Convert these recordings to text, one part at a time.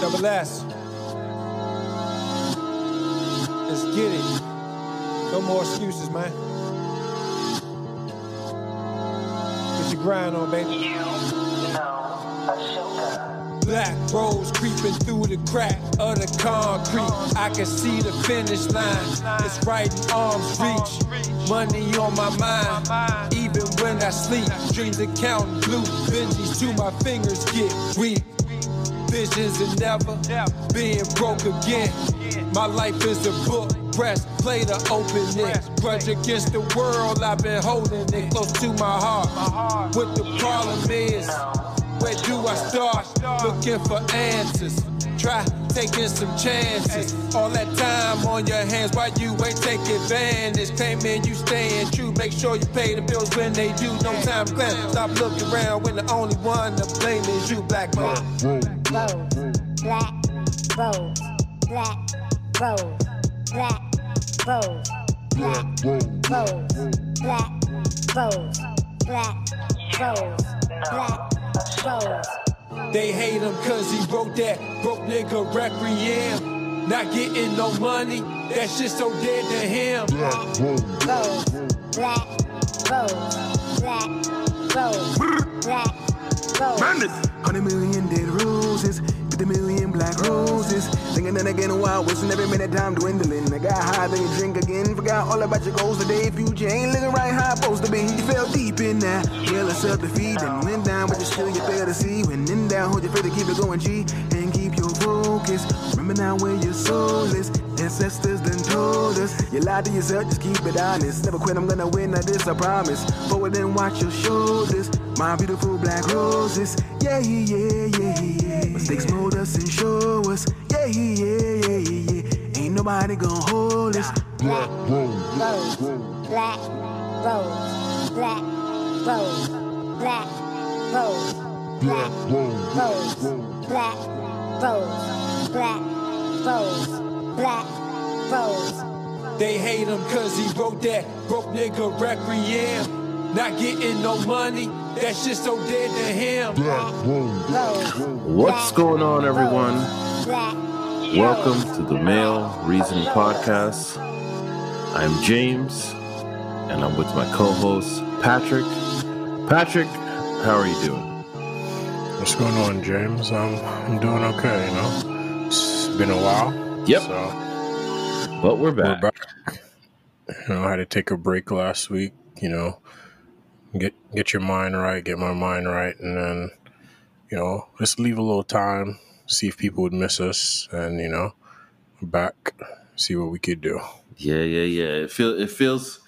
Double S. Let's get it. No more excuses, man. Get your grind on, baby. You know. Black rose creeping through the crack of the concrete. I can see the finish line. It's right in arm's reach. Money on my mind. Even when I sleep, dreams of counting blue Benjis to my fingers get weak. Visions and never being broke again. My life is a book. Press play to open it. Grudge against the world. I've been holding it close to my heart. What the problem is. Where do I start? Looking for answers. Try taking some chances. All that time on your hands, why you ain't take advantage? Claiming you staying true. Make sure you pay the bills when they do. No time to glance. Stop looking around when the only one to blame is you, black man. rose, black rose, black rose, black rose, black rose, black rose, black rose, black rose. They hate him cause he wrote that broke nigga requiem. Not getting no money, that shit so dead to him. rose, black rose, black rose, black rose. Hundred million dead roses, fifty million black roses. Thinking that again while wasting every minute time dwindling. I got high, then you drink again. Forgot all about your goals today. Future ain't looking right how it's supposed to be. You fell deep in that. Well, it's self defeat and went down, but you still you fail to see. When in doubt, hold your faith to keep it going, G, and keep your focus. Remember now where your soul is. Ancestors done told us. You lied to yourself, just keep it honest. Never quit, I'm gonna win, now this I promise. Forward and watch your shoulders. My beautiful black roses. Yeah, yeah, yeah, yeah. Yeah mistakes mold us and show us. Yeah, yeah, yeah, yeah, yeah. Ain't nobody gonna hold us. black rose, black rose, black rose, black rose, black rose, black rose, black rose, black rose. They hate him cause he wrote that broke nigga requiem. Not getting no money, that shit so dead to him. Black boom What's going on, everyone? Black Welcome to the Male Reason Podcast. I'm James, and I'm with my co-host Patrick. Patrick, how are you doing? What's going on, James? I'm I'm doing okay. You know, it's been a while. Yep. So But we're we're back. back. You know, I had to take a break last week. You know, get get your mind right, get my mind right, and then you know, just leave a little time, see if people would miss us, and you know, back, see what we could do. Yeah, yeah, yeah. It feel it feels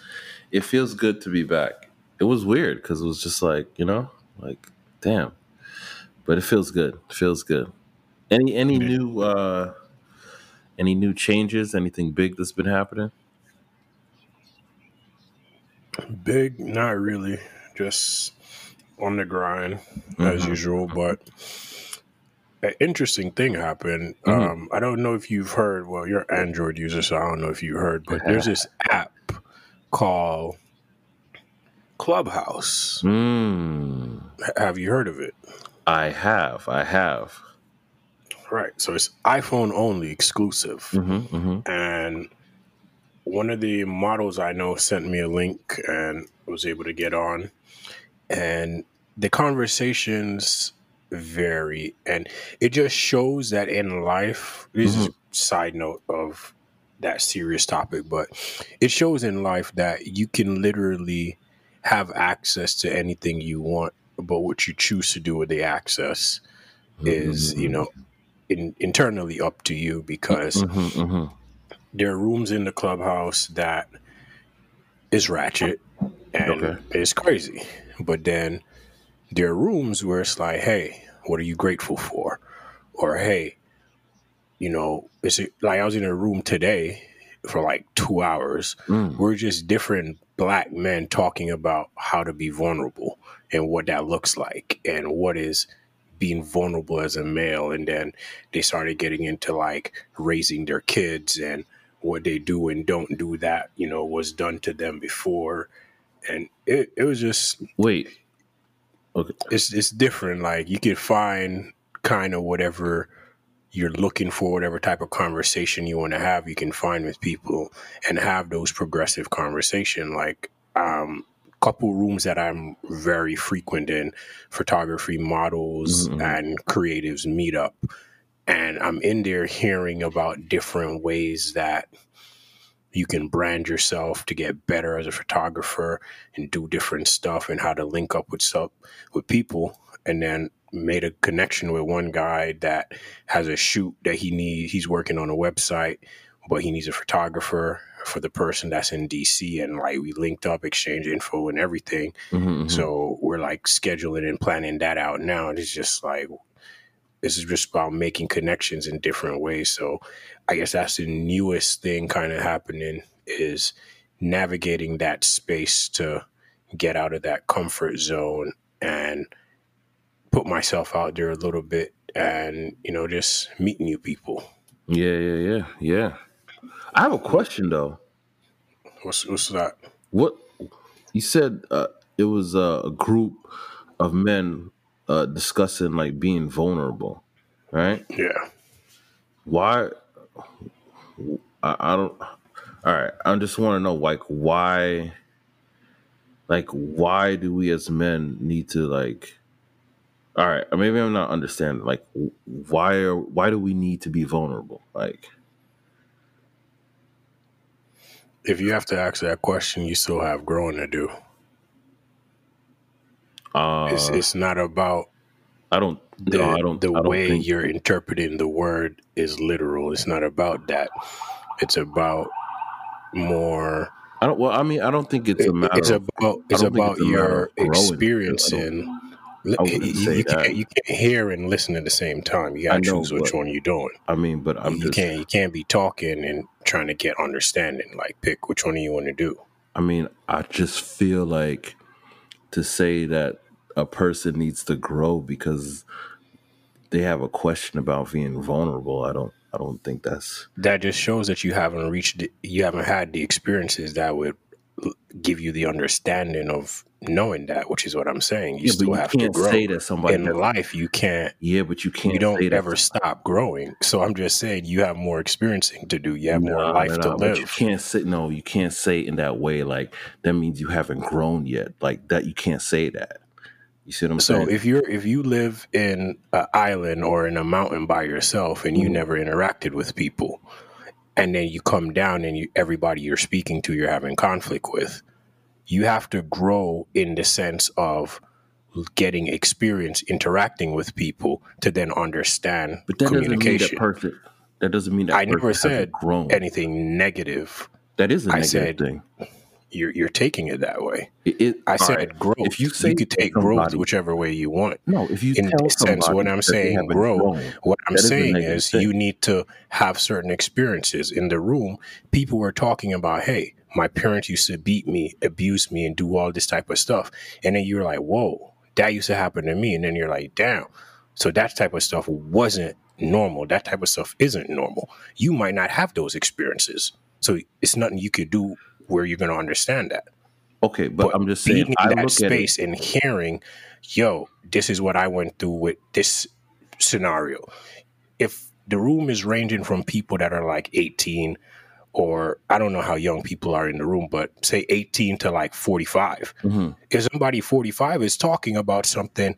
it feels good to be back. It was weird because it was just like you know, like damn. But it feels good. It feels good. Any any new uh any new changes? Anything big that's been happening? Big, not really. Just on the grind as Mhm. usual. But an interesting thing happened. Mhm. Um, I don't know if you've heard. Well, you're an Android user, so I don't know if you heard. But there's this app called Clubhouse. Mm, Have you heard of it? I have. I have. Right. So it's iPhone only, exclusive. hmm hmm and one of the models I know sent me a link and was able to get on. And the conversations vary, and it just shows that in life, this is a side note of that serious topic, but it shows in life that you can literally have access to anything you want, but what you choose to do with the access is, you know, in, internally up to you because hmm hmm there are rooms in the clubhouse that is ratchet and Okay. it's crazy. But then there are rooms where it's like, hey, what are you grateful for? Or hey, you know, it's like I was in a room today for like two hours. Mm. We're just different black men talking about how to be vulnerable and what that looks like and what is being vulnerable as a male. And then they started getting into like raising their kids and what they do and don't do that, you know, was done to them before. And it, it was just Wait. Okay. it's it's different. Like you can find kind of whatever you're looking for whatever type of conversation you want to have, you can find with people and have those progressive conversation. Like um, couple rooms that I'm very frequent in, photography, models, Mhm. and creatives meet up. And I'm in there hearing about different ways that you can brand yourself to get better as a photographer and do different stuff and how to link up with stuff with people. And then made a connection with one guy that has a shoot that he needs. He's working on a website, but he needs a photographer for the person that's in DC. And like we linked up, exchange info and everything. Mhm, mhm. So we're like scheduling and planning that out now. And it's just like, this is just about making connections in different ways. So I guess that's the newest thing kind of happening is navigating that space to get out of that comfort zone and put myself out there a little bit and, you know, just meet new people. yeah, yeah, yeah, yeah. I have a question though. What's, what's that? What you said? Uh, it was uh, a group of men uh, discussing like being vulnerable, right? Yeah. Why? I, I don't. All right, I just want to know like why. Like why do we as men need to like? All right, maybe I'm not understanding. Like, why are why do we need to be vulnerable? Like, If you have to ask that question, you still have growing to do. uh, It's, it's not about I don't. the, no, I don't. the I don't way think, you're interpreting the word is literal. It's not about that. It's about more. I don't. Well, I mean, I don't think it's a matter. It's about. It's about it's your experiencing. Eh, wouldn't you, say you that. can't, you can't hear and listen at the same time. You gotta know, choose which one you're doing. I mean, but I'm you just. can't. You can't be talking and trying to get understanding. Like pick which one you want to do. I mean, I just feel like to say that a person needs to grow because they have a question about being vulnerable. I don't. I don't think that's. That just shows that you haven't reached. The, you haven't had the experiences that would give you the understanding of knowing that, which is what I'm saying. You yeah, still you have to can't grow. say that somebody. in life you can't yeah, but you can't. you don't ever stop growing so i'm just saying you have more experiencing to do you have more life to nah, but You can't say no. You can't say it in that way. Like that means you haven't grown yet. Like that, you can't say that. You see what I'm so saying? if you're if you live in an island or in a mountain by yourself and you Mhm. never interacted with people and then you come down and you everybody you're speaking to you're having conflict with you have to grow in the sense of getting experience interacting with people to then understand but that doesn't mean that communication person. That doesn't mean that I never said grown. anything negative that is a I negative said thing. You're you're taking it that way. It, I said right. growth. If you say you could take growth whichever way you want. No, if you in tell this sense, somebody when I'm saying haven't grow, grown, What I'm That is a saying is you need to have certain experiences. In the room, people were talking about, hey, my parents used to beat me, abuse me, and do all this type of stuff. And then you're like, whoa, that used to happen to me. And then you're like, damn. So that type of stuff wasn't normal. That type of stuff isn't normal. You might not have those experiences. So it's nothing you could do where you're going to understand that. okay, but, I'm just saying. being I in that look at it. space and hearing, yo, this is what I went through with this scenario. If the room is ranging from people that are like 18 or I don't know how young people are in the room, but say 18 to like 45. Mhm. If somebody 45 is talking about something,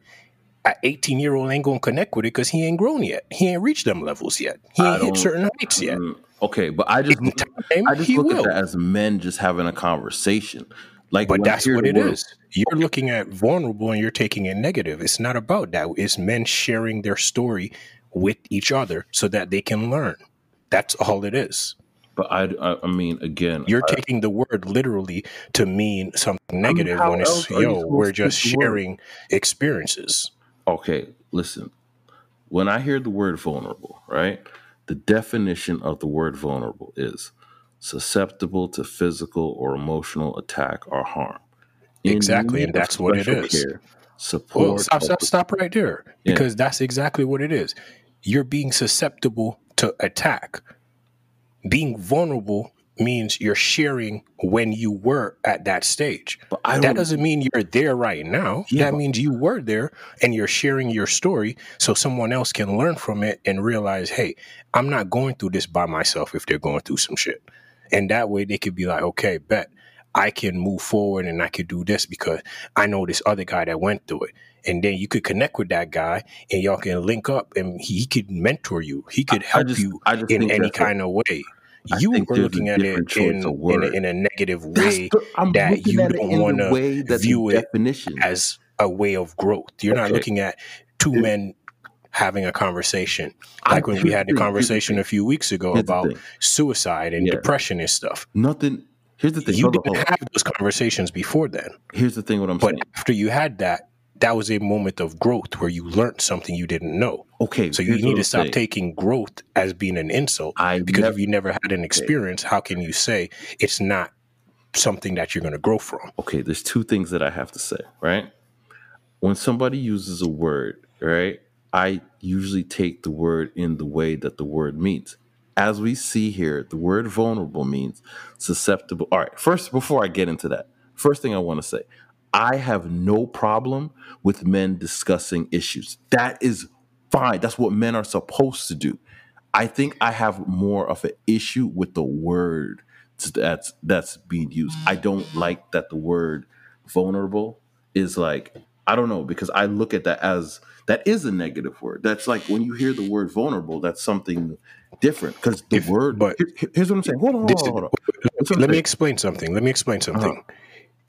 an 18 year old ain't gonna connect with it because he ain't grown yet. He ain't reached them levels yet. He ain't hit certain heights yet. Okay, but I just In time, I just look will. at that as men just having a conversation. Like, But that's what the it word- is. You're looking at vulnerable and you're taking it negative. It's not about that. It's men sharing their story with each other so that they can learn. That's all it is. But I, I, I mean, again, You're I- taking the word literally to mean something um, negative how when it's, else yo, we're just take the word? sharing experiences. okay, listen. When I hear the word vulnerable, right? The definition of the word vulnerable is susceptible to physical or emotional attack or harm. In Exactly, and that's what it is. care, support. Well, stop, stop, stop right there. Yeah. Because that's exactly what it is. You're being susceptible to attack. Being vulnerable means you're sharing when you were at that stage. But I that doesn't mean you're there right now. Yeah, that means you were there and you're sharing your story so someone else can learn from it and realize, hey, I'm not going through this by myself if they're going through some shit. And that way they could be like, okay, bet I can move forward and I could do this because I know this other guy that went through it. And then you could connect with that guy and y'all can link up and he could mentor you. He could I help just- you I just in any kind of way. I You think were looking at it in, in, a, in a negative way the- I'm that you at don't want to way that view the it definition. as a way of growth. You're not looking at two It- men having a conversation I- like when we had the the thing, here's the conversation a few weeks ago Here's about suicide and Yeah. depression and stuff. Nothing. Here's the thing. You didn't hold have those conversations before then. Here's the thing. What I'm But saying. after you had that, that was a moment of growth where you learned something you didn't know. Okay. So you need to stop saying. taking growth as being an insult. I because never- if you never had an experience, how can you say it's not something that you're going to grow from? okay, there's two things that I have to say, right? When somebody uses a word, right, I usually take the word in the way that the word means. As we see here, the word vulnerable means susceptible. All right, first, before I get into that, first thing I want to say, I have no problem with men discussing issues. That is fine. That's what men are supposed to do. I think I have more of an issue with the word that's that's being used. I don't like that the word vulnerable is like I don't know because I look at that as that is a negative word. That's like when you hear the word vulnerable, that's something different because the If- word. but- here- here- here's what I'm saying. Hold on, hold on, hold on. That's Let me explain something. Let me explain something.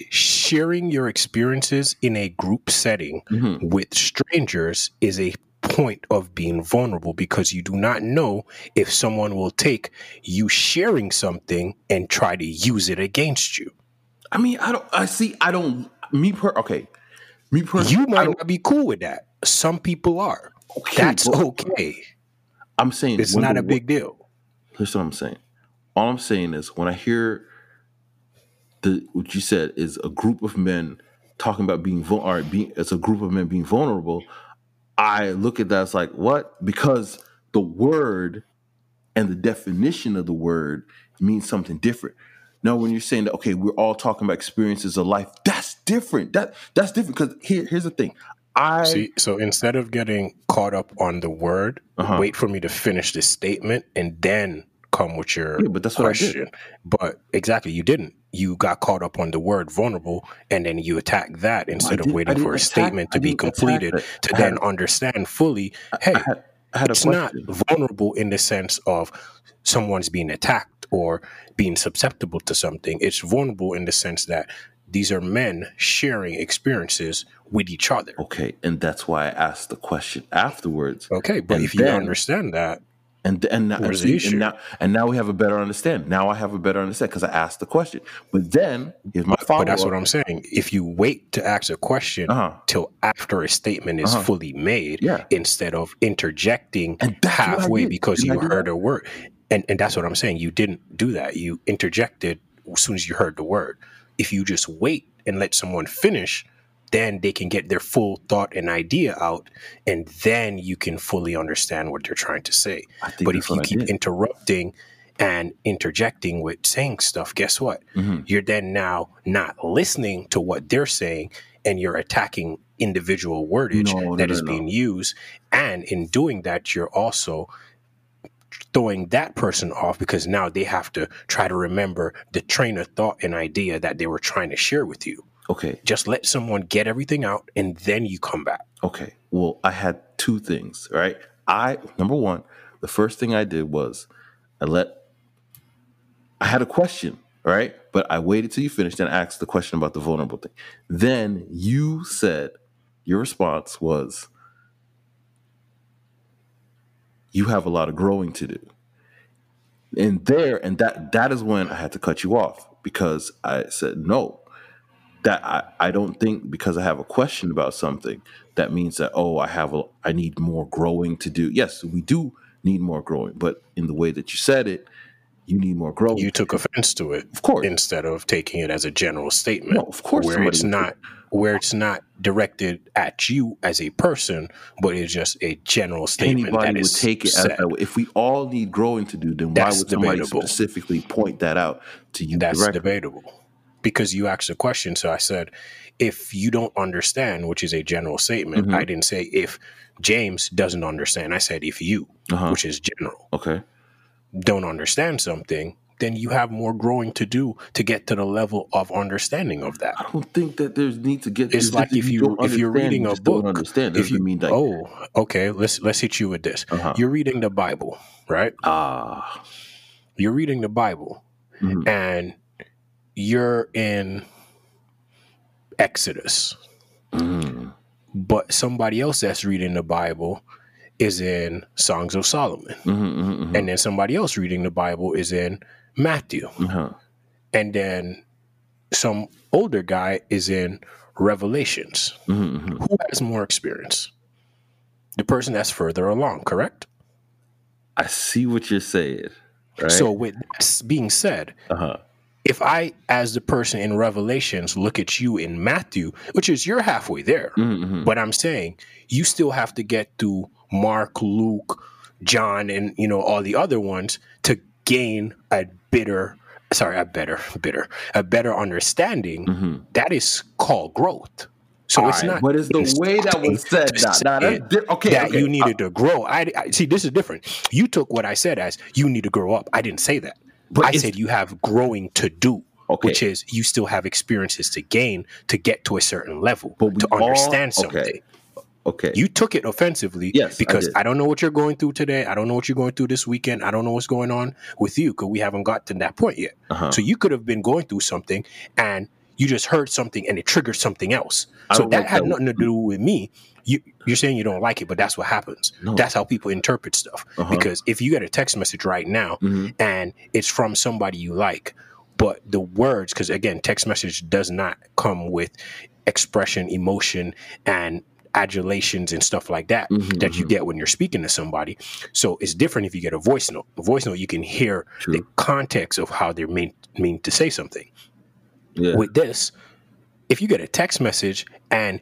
Sharing your experiences in a group setting Mhm. with strangers is a point of being vulnerable because you do not know if someone will take you sharing something and try to use it against you. I mean, I don't. I see. I don't. Me per. Okay. Me personally, You might don't- be cool with that. Some people are. Okay, That's okay. I'm saying It's not a big deal. Here's what I'm saying. All I'm saying is when I hear the what you said is a group of men talking about being vul- or being it's a group of men being vulnerable. I look at that as like what because the word and the definition of the word means something different. Now, when you're saying that, okay, we're all talking about experiences of life, that's different. That that's different because here, here's the thing. I See, so instead of getting caught up on the word, Uh-huh. wait for me to finish this statement and then come with your Yeah, but that's what I did. But exactly, you didn't. You got caught up on the word vulnerable and then you attack that oh, instead of waiting for a attack- statement to be completed to I then understand fully, hey, I had, I had it's not vulnerable in the sense of someone's being attacked or being susceptible to something. It's vulnerable in the sense that these are men sharing experiences with each other. Okay, and that's why I asked the question afterwards. Okay, but And if you understand that, And and now, and, Where's the see, and now and now we have a better understanding. Now I have a better understanding because I asked the question. But then here's my follow but that's what I'm saying. If you wait to ask a question Uh-huh. till after a statement is Uh-huh. fully made, Yeah. instead of interjecting And that's what I halfway because you heard a word, and and that's what I'm saying. You didn't do that. You interjected as soon as you heard the word. If you just wait and let someone finish, then they can get their full thought and idea out, and then you can fully understand what they're trying to say. But if you I keep did. interrupting and interjecting with saying stuff, guess what? Mhm. You're then now not listening to what they're saying and you're attacking individual wordage no, that no, is no. being used. And in doing that, you're also throwing that person off because now they have to try to remember the train of thought and idea that they were trying to share with you. Okay, Just let someone get everything out and then you come back. okay. Well, I had two things. Right. I number one, the first thing I did was I let I had a question. Right. But I waited till you finished and asked the question about the vulnerable thing. Then you said your response was you have a lot of growing to do. And there, and that that is when I had to cut you off because I said no. That I, I don't think because I have a question about something that means that oh I have a I need more growing to do. Yes, we do need more growing, but in the way that you said it, you need more growing. You took offense to it. Of course. Instead of taking it as a general statement. No, of course Where it's not where it's not directed at you as a person, but it's just a general statement. Anybody that would is take it as said. that way. If we all need growing to do, then That's why would somebody debatable. specifically point that out to you That's directly? debatable because you asked a question. So I said, if you don't understand, which is a general statement, Mhm. I didn't say if James doesn't understand. I said if you, Uh-huh. which is general, Okay. don't understand something, then you have more growing to do to get to the level of understanding of that. I don't think that there's need to get. It's like if you don't if you're reading you a book, understand. if you mean like oh okay, let's let's hit you with this. Uh-huh. You're reading the Bible, right? ah You're reading the Bible, Mhm. and you're in Exodus, mm, but somebody else that's reading the Bible is in Songs of Solomon, mhm, mhm, mhm. and then somebody else reading the Bible is in Matthew, Uh-huh. and then some older guy is in Revelations. Mhm, mhm. Who has more experience? The person that's further along, correct? I see what you're saying. Right. So, with that being said, uh-huh. If I, as the person in Revelations, look at you in Matthew, which is you're halfway there, Mhm, mhm. but I'm saying you still have to get through Mark, Luke, John, and you know all the other ones to gain a bitter, sorry, a better, bitter, a better understanding. Mhm. That is called growth. So it's All right, not. But it's the way that was said. to Nah, nah, di- okay. that okay. you needed to grow. I, I see. This is different. You took what I said as you need to grow up. I didn't say that. But I said you have growing to do, Okay. which is you still have experiences to gain to get to a certain level But to understand all- okay. something. okay. You took it offensively Yes, because did. I, don't know what you're going through today. I don't know what you're going through this weekend. I don't know what's going on with you because we haven't got to that point yet. Uh-huh. So you could have been going through something and you just heard something and it triggered something else. I So that had that. nothing to do with me. You, you're saying you don't like it, but that's what happens. No. That's how people interpret stuff. Uh-huh. Because if you get a text message right now Mhm. and it's from somebody you like, but the words, because again, text message does not come with expression, emotion, and adulations and stuff like that Mhm, that you mhm. get when you're speaking to somebody. So it's different if you get a voice note. A voice note, you can hear True. the context of how they're mean, mean to say something. Yeah. With this, if you get a text message and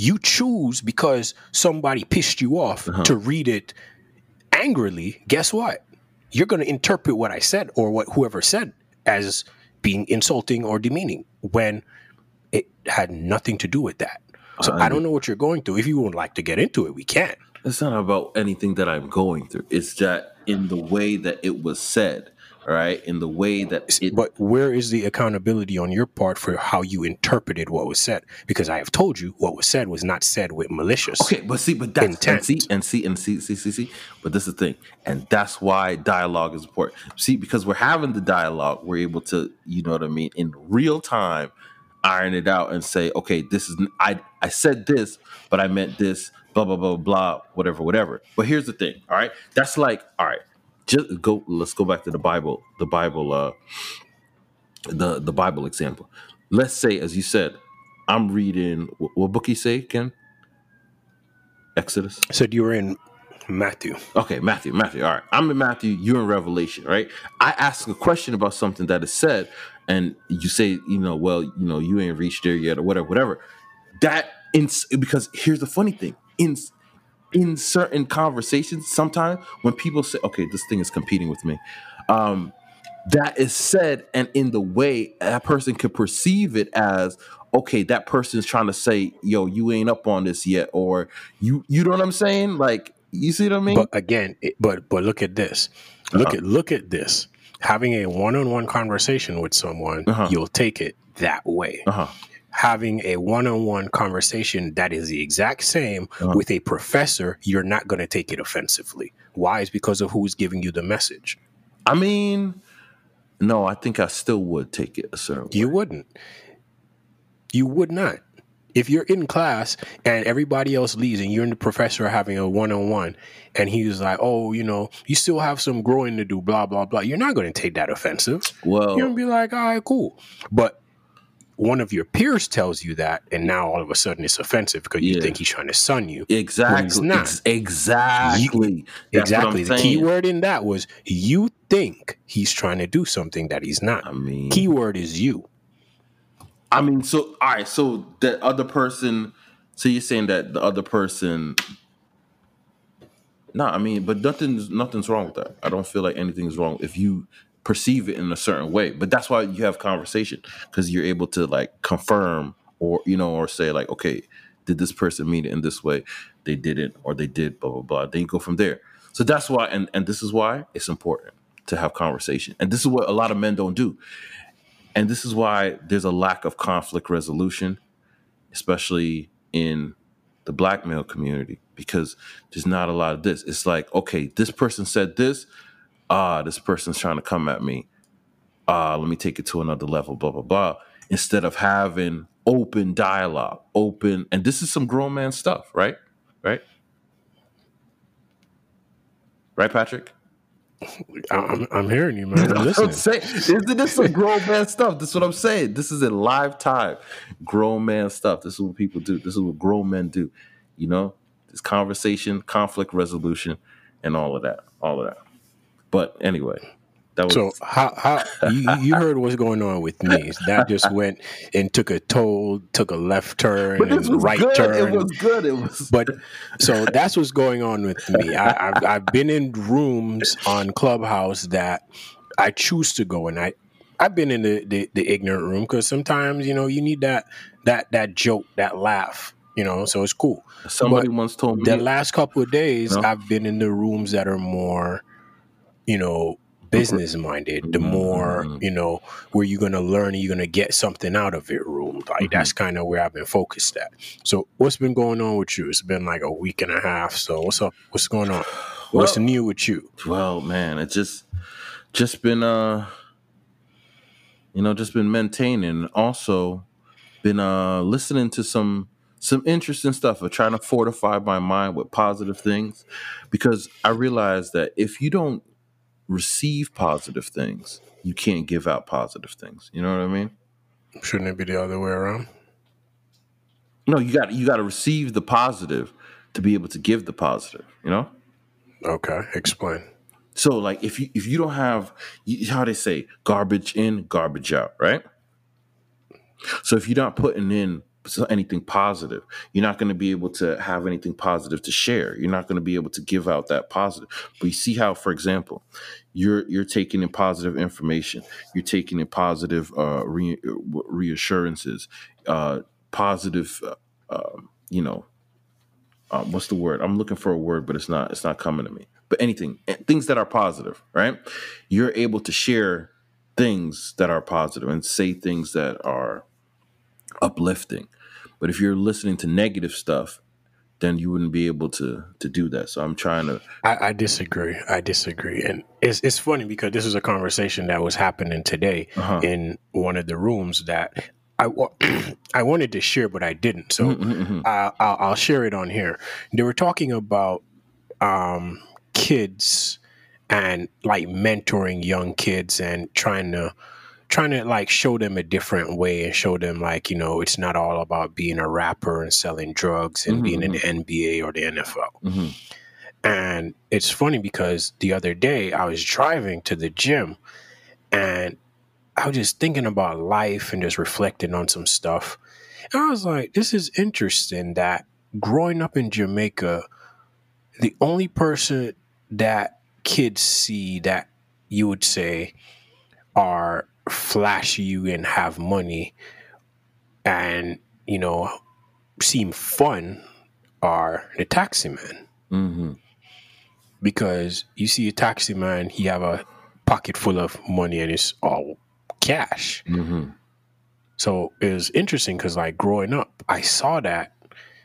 you choose because somebody pissed you off Uh-huh. to read it angrily, guess what? You're going to interpret what I said or what whoever said as being insulting or demeaning when it had nothing to do with that. So I I don't know what you're going through. If you would like to get into it, we can. It's not about anything that I'm going through. It's that in the way that it was said, right? In the way that it. but where is the accountability on your part for how you interpreted what was said? Because I have told you what was said was not said with malicious. Okay, but see, but that's and Intent. see and see and see, see, see, see. But this is the thing, and that's why dialogue is important. See, because we're having the dialogue, we're able to, you know what I mean, in real time, iron it out and say, okay, this is I I said this, but I meant this, blah blah blah blah, whatever, whatever. But here's the thing, all right? That's like, all right, just go. Let's go back to the Bible. The Bible, uh, the the Bible example. Let's say, as you said, I'm reading. What, what book you say, Ken? Exodus. Said you were in Matthew. Okay, Matthew, Matthew. All right. I'm in Matthew, you're in Revelation, right? I ask a question about something that is said, and you say, you know, well, you know, you ain't reached there yet, or whatever, whatever. That in because here's the funny thing. In in certain conversations, sometimes when people say, okay, this thing is competing with me, um, that is said, and in the way that person could perceive it as, okay, that person's trying to say, yo, you ain't up on this yet, or you, you know what I'm saying? Like, you see what I mean? But again, it, but but look at this. Look at look at this. Having a one-on-one conversation with someone, Uh-huh. you'll take it that way. uh huh. Having a one-on-one conversation that is the exact same Uh-huh. with a professor, you're not going to take it offensively. Why? Is because of who's giving you the message. I mean, no, I think I still would take it a certain You way. wouldn't. You would not. If you're in class and everybody else leaves and you're and the professor are having a one on one and he's like, oh, you know, you still have some growing to do, blah, blah, blah, you're not going to take that offensive. Well, You're going to be like, all right, cool. But one of your peers tells you that and now all of a sudden it's offensive because you Yeah. think he's trying to son you. exactly, not. ex- exactly, That's exactly. The key word in that was you think he's trying to do something that he's not. I mean, Keyword is you. I mean, so all right, so the other person. So you're saying that the other person. No, I mean, but nothing's nothing's wrong with that. I don't feel like anything's wrong if you perceive it in a certain way. But that's why you have conversation because you're able to like confirm or you know or say like, okay, did this person mean it in this way? They didn't, or they did, blah blah blah. Then you go from there. So that's why, and and this is why it's important to have conversation. And this is what a lot of men don't do. And this is why there's a lack of conflict resolution, especially in the black male community, because there's not a lot of this. It's like, okay, this person said this. Ah, this person's trying to come at me. Ah, let me take it to another level, blah, blah, blah. Instead of having open dialogue, open, and this is some grown man stuff, right? Right? Right, Patrick? I'm, I'm hearing you, man. I'm I'm saying, isn't this some grown man stuff? This is what I'm saying. This is a live time. Grown man stuff. This is what people do. This is what grown men do. You know, this conversation, conflict resolution, and all of that. All of that. But anyway, that was So how how you, you heard what's going on with me? That just went and took a toll, took a left turn, but this and was right good. turn. It was good. It was but so that's what's going on with me. I, I've, I've been in rooms on Clubhouse that I choose to go, and I I've been in the the, the ignorant room because sometimes you know you need that that that joke, that laugh, you know. So it's cool. somebody but once told me The last couple of days, No. I've been in the rooms that are more, you know, business minded. The more, Mhm. you know, where you're gonna learn and you're gonna get something out of it. Room like Mhm. that's kind of where I've been focused at. So, what's been going on with you? It's been like a week and a half. So, what's up? What's going on? What's Well- new with you? Well, man, it's just just been uh you know, just been maintaining. Also been uh listening to some some interesting stuff of trying to fortify my mind with positive things because I realize that if you don't receive positive things, you can't give out positive things. You know what I mean? Shouldn't it be the other way around? No, you got you got to receive the positive to be able to give the positive, you know? Okay, explain. So like if you if you don't have how they say garbage in garbage out, right? So if you're not putting in anything positive, you're not going to be able to have anything positive to share. You're not going to be able to give out that positive. But you see how, for example, you're you're taking in positive information, you're taking in positive uh, re- reassurances, uh, positive, uh, um, you know, um, what's the word? I'm looking for a word, but it's not it's not coming to me. But anything, eh, things that are positive, right? You're able to share things that are positive and say things that are uplifting. But if you're listening to negative stuff, then you wouldn't be able to to do that. So I'm trying to I, I disagree. I disagree, and it's it's funny because this is a conversation that was happening today Uh-huh. in one of the rooms that I I wanted to share, but I didn't. So Mhm, mhm, mhm. I, I'll, I'll share it on here. They were talking about um, kids and like mentoring young kids and trying to trying to like show them a different way and show them like you know it's not all about being a rapper and selling drugs and Mhm, being in the NBA or the NFL. Mhm. And it's funny because the other day I was driving to the gym and I was just thinking about life and just reflecting on some stuff. And I was like, this is interesting that growing up in Jamaica, the only person that kids see that you would say are flashy you and have money and, you know, seem fun are the taxi man Mhm. because you see a taxi man, he have a pocket full of money and it's all cash. Mhm. So it was interesting because like growing up, I saw that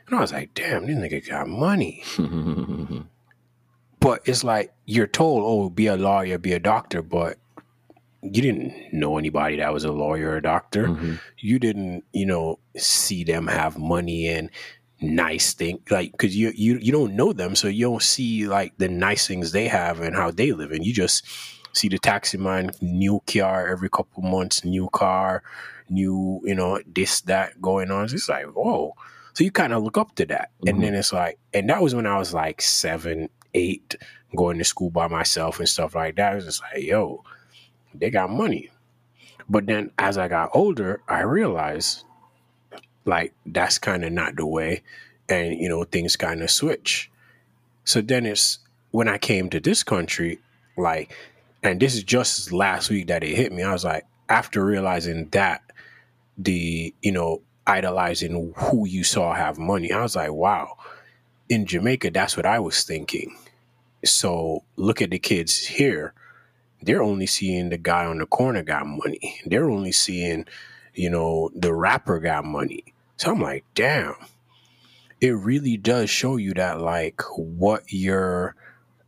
and I was like, damn, this nigga got money. But it's like you're told, oh, be a lawyer, be a doctor, but you didn't know anybody that was a lawyer or a doctor. Mhm. You didn't, you know, see them have money and nice thing like because you you you don't know them, so you don't see like the nice things they have and how they live, and you just see the taxi man new car every couple months, new car, new you know this that going on. It's like whoa. So you kind of look up to that, Mhm. and then it's like, and that was when I was like seven, eight, going to school by myself and stuff like that. It was just like, yo, they got money. But then as I got older, I realized like that's kind of not the way. And, you know, things kind of switch. So then it's when I came to this country, like, and this is just last week that it hit me. I was like, after realizing that, the, you know, idolizing who you saw have money, I was like, wow, in Jamaica, that's what I was thinking. So look at the kids here. They're only seeing the guy on the corner got money. They're only seeing, you know, the rapper got money. So I'm like, damn. It really does show you that like what you're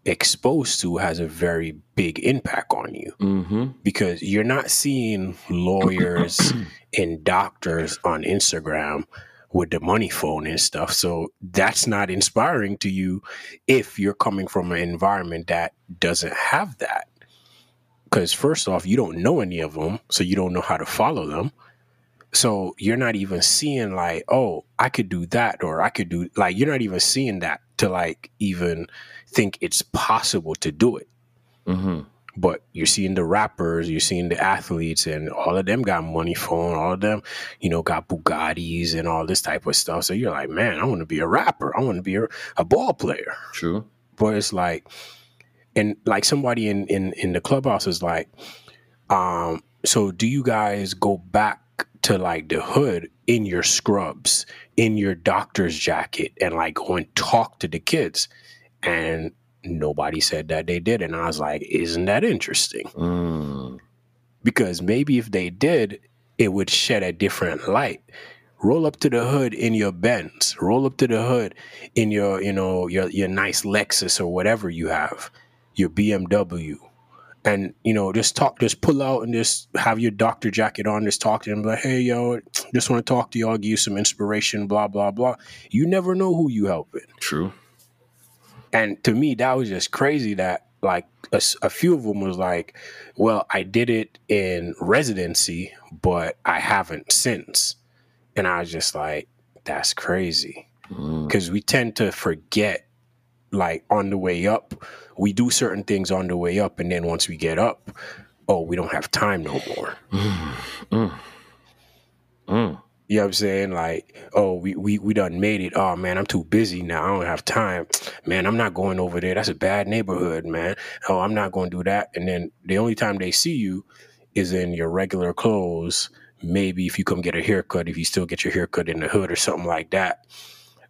exposed to has a very big impact on you Mm-hmm. because you're not seeing lawyers and doctors on Instagram with the money phone and stuff. So that's not inspiring to you if you're coming from an environment that doesn't have that. Because first off, you don't know any of them, so you don't know how to follow them. So you're not even seeing like, oh, I could do that, or I could do like you're not even seeing that to like even think it's possible to do it Mm-hmm. but you're seeing the rappers, you're seeing the athletes, and all of them got money phone, all of them, you know, got Bugattis and all this type of stuff. So you're like, man, I want to be a rapper, I want to be a, a ball player. True. But it's like, and like somebody in in in the clubhouse is like, um, so do you guys go back to like the hood in your scrubs, in your doctor's jacket, and like go and talk to the kids? And nobody said that they did, and I was like, isn't that interesting? Mm. because maybe if they did, it would shed a different light. Roll up to the hood in your Benz. Roll up to the hood in your, you know, your your nice Lexus or whatever you have, your BMW, and you know, just talk, just pull out and just have your doctor jacket on. Just talk to them, like, hey, yo, just want to talk to y'all, give you some inspiration, blah blah blah. You never know who you helping. True. And to me, that was just crazy that like a few of them was like, well, I did it in residency, but I haven't since. And I was just like, that's crazy. Mm. Because we tend to forget, like on the way up, we do certain things on the way up. And then once we get up, oh, we don't have time no more. Mm. Mm. You know what I'm saying? Like, oh, we, we we done made it. Oh man, I'm too busy now. I don't have time. Man, I'm not going over there. That's a bad neighborhood, man. Oh, I'm not going to do that. And then the only time they see you is in your regular clothes. Maybe if you come get a haircut, if you still get your haircut in the hood or something like that.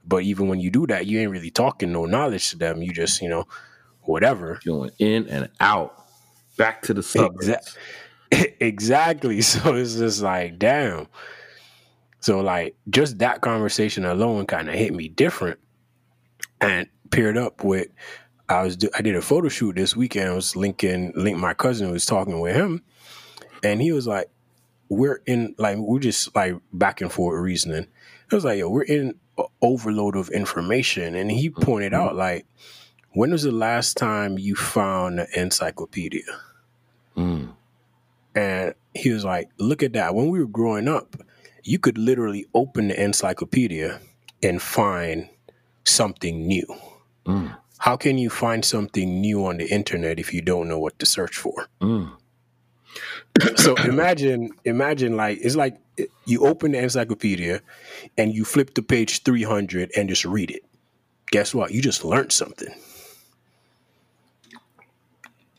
But even when you do that, you ain't really talking no knowledge to them. You just, you know, whatever. Going in and out, back to the suburbs. Exact- exactly. So it's just like, damn. So like just that conversation alone kind of hit me different, and paired up with I was I did a photo shoot this weekend. I was linking link my cousin was talking with him, and he was like, "We're in like we're just like back and forth reasoning." I was like, "Yo, we're in overload of information," and he pointed out like, "When was the last time you found an encyclopedia?" Mm. And he was like, look at that. When we were growing up, you could literally open the encyclopedia and find something new. Mm. How can you find something new on the internet if you don't know what to search for? Mm. So imagine, imagine like it's like you open the encyclopedia and you flip to page 300 and just read it. Guess what? You just learned something.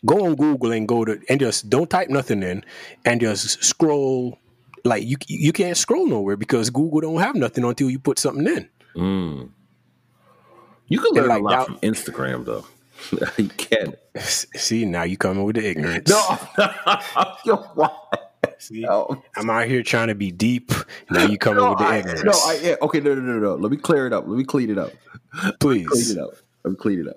Go on Google and go to and just don't type nothing in and just scroll like you you can't scroll nowhere because Google don't have nothing until you put something in. Mm. You can learn like a lot that- from Instagram, though. you can't. See, now you coming with the ignorance. No, why? See, No. I'm out here trying to be deep. Now you coming No, with the I, ignorance. no, I, yeah, okay, no, no, no, no. Let me clear it up. Let me clean it up. Please, clean it up. Let me clean it up.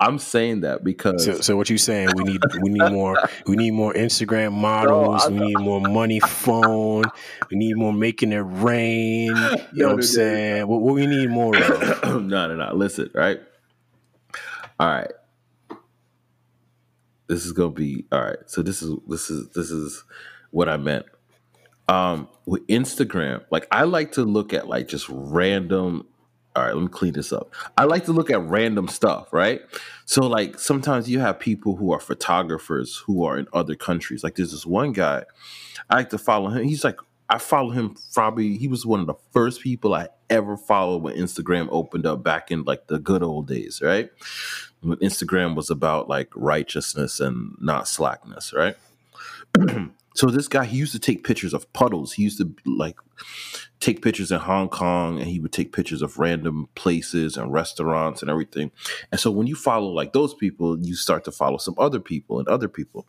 I'm saying that because So, so what you saying? We need we need more we need more Instagram models. I- we need more money phone. We need more making it rain. You know No, what I'm no. saying? What, what we need more of? no, no, no. Listen, right? All right. This is gonna be all right. So this is this is this is what I meant. Um, with Instagram, like I like to look at like just random all right, let me clean this up. I like to look at random stuff, right? So like sometimes you have people who are photographers who are in other countries. Like there's this one guy I like to follow him. He's like I follow him probably he was one of the first people I ever followed when Instagram opened up back in like the good old days, right? When Instagram was about like righteousness and not slackness, right? so this guy he used to take pictures of puddles. He used to like take pictures in Hong Kong and he would take pictures of random places and restaurants and everything. And so when you follow like those people, you start to follow some other people and other people.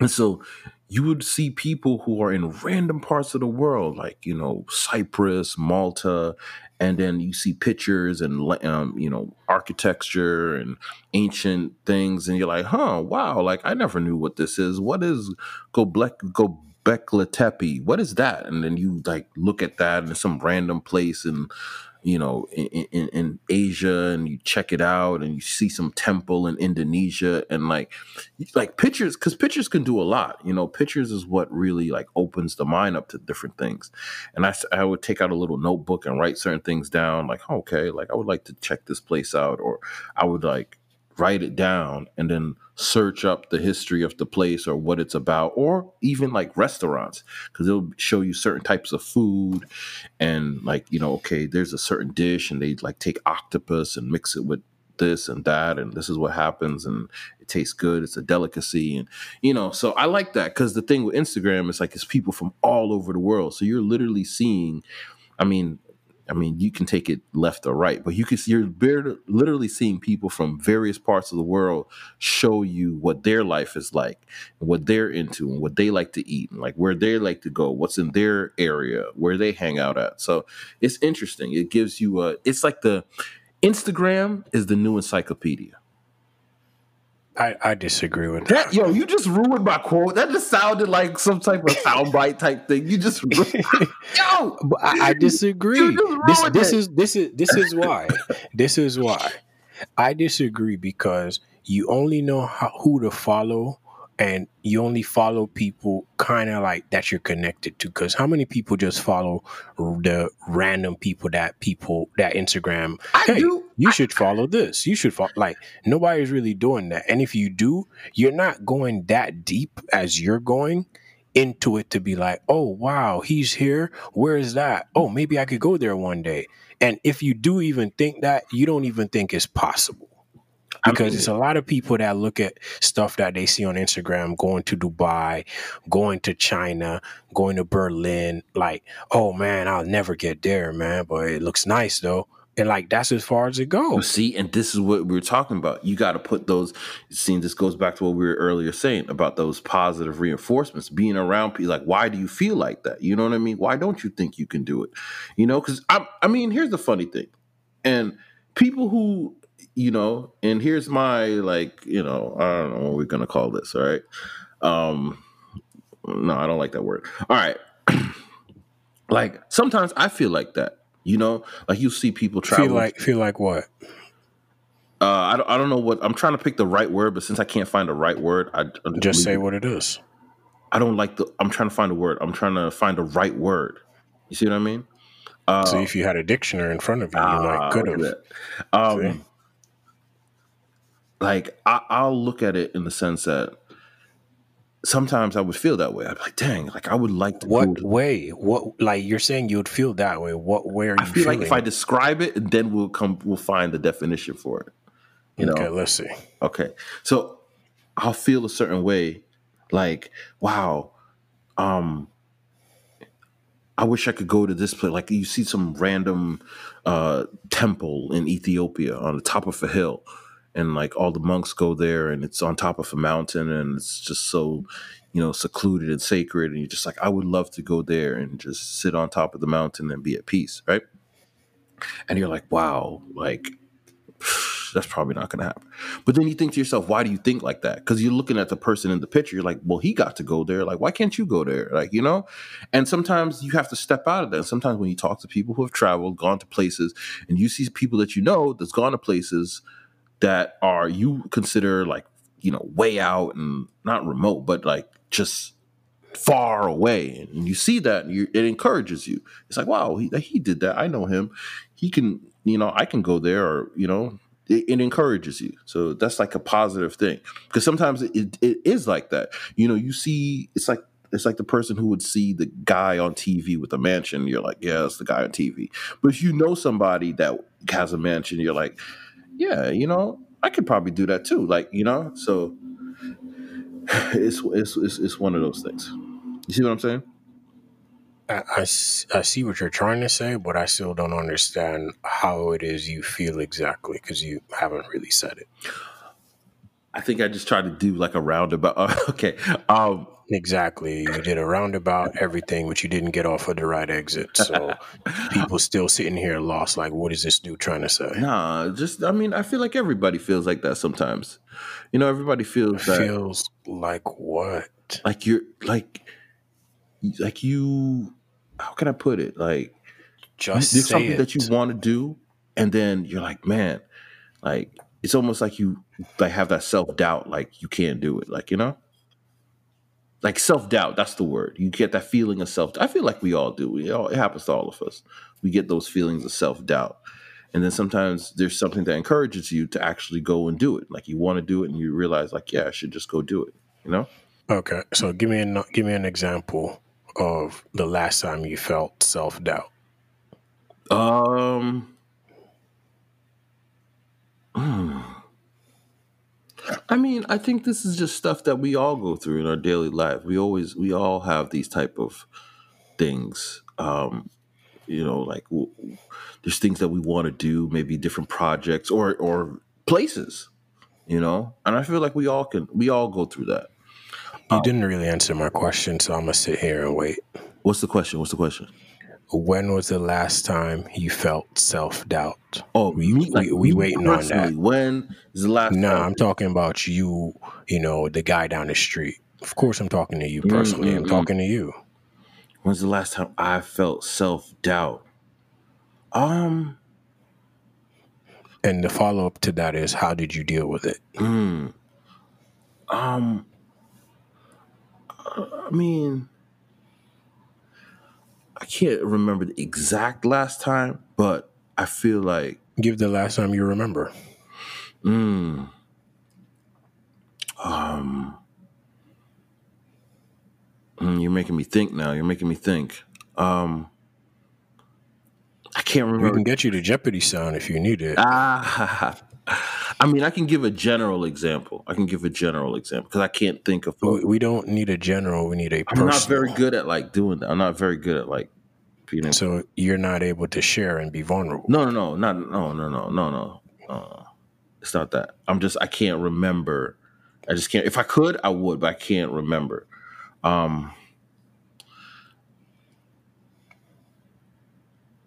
And so you would see people who are in random parts of the world, like, you know, Cyprus, Malta, and then you see pictures and, um, you know, architecture and ancient things. And you're like, huh, wow, like I never knew what this is. What is Göbekli Tepe? What is that? And then you like look at that in some random place and you know, in, in, in, Asia and you check it out and you see some temple in Indonesia and like, like pictures, cause pictures can do a lot, you know, pictures is what really like opens the mind up to different things. And I, I would take out a little notebook and write certain things down like, oh, okay, like I would like to check this place out or I would like write it down and then search up the history of the place or what it's about or even like restaurants because it'll show you certain types of food and like you know okay there's a certain dish and they like take octopus and mix it with this and that and this is what happens and it tastes good it's a delicacy and you know so i like that because the thing with instagram is like it's people from all over the world. So you're literally seeing i mean I mean, you can take it left or right, but you can see you're literally seeing people from various parts of the world show you what their life is like, and what they're into, and what they like to eat, and like where they like to go, what's in their area, where they hang out at. So it's interesting. It gives you a. It's like the Instagram is the new encyclopedia. I, I disagree with that. that. Yo, you just ruined my quote. That just sounded like some type of soundbite type thing. You just yo. I, I disagree. This this is this is this is why. this is why I disagree because you only know how, who to follow and you only follow people kind of like that you're connected to because how many people just follow the random people that people that instagram I hey do. you should follow this. You should follow like nobody's really doing that. And if you do you're not going that deep as you're going into it to be like oh wow he's here. Where is that? Oh maybe i could go there one day. And if you do even think that you don't even think it's possible because it's a lot of people that look at stuff that they see on Instagram going to Dubai, going to China, going to Berlin, like, oh man, I'll never get there, man, but it looks nice though. And like that's as far as it goes. See, and this is what we were talking about. You got to put those. See, this goes back to what we were earlier saying about those positive reinforcements. Being around people, like, why do you feel like that? You know what I mean? Why don't you think you can do it? You know, because I, I mean, here's the funny thing, and people who you know, and here's my like, you know, I don't know what we're gonna call this, all right? Um no, I don't like that word. All right. like sometimes I feel like that, you know, like you see people travel. Feel like feel like what? Uh, I don't, I don't know what I'm trying to pick the right word, but since I can't find the right word, I, I just say it. what it is. I don't like the. I'm trying to find a word. I'm trying to find the right word. You see what I mean? Uh, so if you had a dictionary in front of you, you might ah, could have. Um, like I, will look at it in the sense that sometimes I would feel that way. I'd be like, dang, like I would like to. What to- way? What like you're saying you would feel that way? What way are you? I feel feeling? like if I describe it, then we'll come, we'll find the definition for it. You know? Okay, let's see. Okay, so I'll feel a certain way, like wow, um, I wish I could go to this place. Like you see some random uh, temple in Ethiopia on the top of a hill and like all the monks go there and it's on top of a mountain and it's just so you know secluded and sacred and you're just like i would love to go there and just sit on top of the mountain and be at peace right? And you're like wow like that's probably not going to happen. But then you think to yourself why do you think like that? Because you're looking at the person in the picture you're like well he got to go there like why can't you go there? Like you know? And sometimes you have to step out of that. Sometimes when you talk to people who have traveled gone to places and you see people that you know that's gone to places that are you consider like you know way out and not remote but like just far away and you see that and you, it encourages you it's like wow he, he did that i know him he can you know, I can go there, or you know, it, it encourages you. So that's like a positive thing because sometimes it, it, it is like that. You know, you see, it's like it's like the person who would see the guy on TV with a mansion. You're like, yeah, it's the guy on TV. But if you know somebody that has a mansion, you're like, yeah, you know, I could probably do that too. Like, you know, so it's it's it's, it's one of those things. You see what I'm saying? I I see what you're trying to say, but I still don't understand how it is you feel exactly because you haven't really said it. I think I just tried to do like a roundabout. okay. Um, Exactly. You did a roundabout, everything, but you didn't get off of the right exit. So people still sitting here lost, like, what is this dude trying to say? nah, just I mean, I feel like everybody feels like that sometimes. You know, everybody feels that Feels like what? like you're like like you how can I put it? Like Just there's something it. that you want to do and then you're like, man, like it's almost like you like have that self-doubt like you can't do it. Like, you know? Like self-doubt, that's the word. You get that feeling of self I feel like we all do. We all, it happens to all of us. We get those feelings of self-doubt. And then sometimes there's something that encourages you to actually go and do it. Like you want to do it and you realize like, yeah, I should just go do it, you know? Okay, so give me an give me an example of the last time you felt self doubt. Um. hmm. I mean, I think this is just stuff that we all go through in our daily life. We always, we all have these type of things. Um, you know, like w- there's things that we want to do, maybe different projects or or places. You know, and I feel like we all can, we all go through that. You didn't really answer my question, so I'm gonna sit here and wait. What's the question? What's the question? When was the last time you felt self doubt? Oh, We- me, we- we waiting on that. When is the last? No, time- I'm talking about you. You know, the guy down the street. Of course, I'm talking to you personally. I'm mm, mm. talking to you. When's the last time I felt self doubt? Um, And the follow up to that is, how did you deal with it? mm, um, I mean, I can't remember the exact last time, but I feel like, Give the last time you remember. mm, um, mm, you're making me think now. You're making me think. Um, I can't remember. We can get you the Jeopardy sound if you need it. Ah, I mean, I can give a general example. I can give a general example because I can't think of. We we don't need a general. We need a I'm not very good at like doing that. I'm not very good at like, you know. So you're not able to share and be vulnerable. No, no, no, not no, no, no, no, no. Uh, it's not that. I'm just I can't remember. I just can't. If I could, I would, but I can't remember. Um,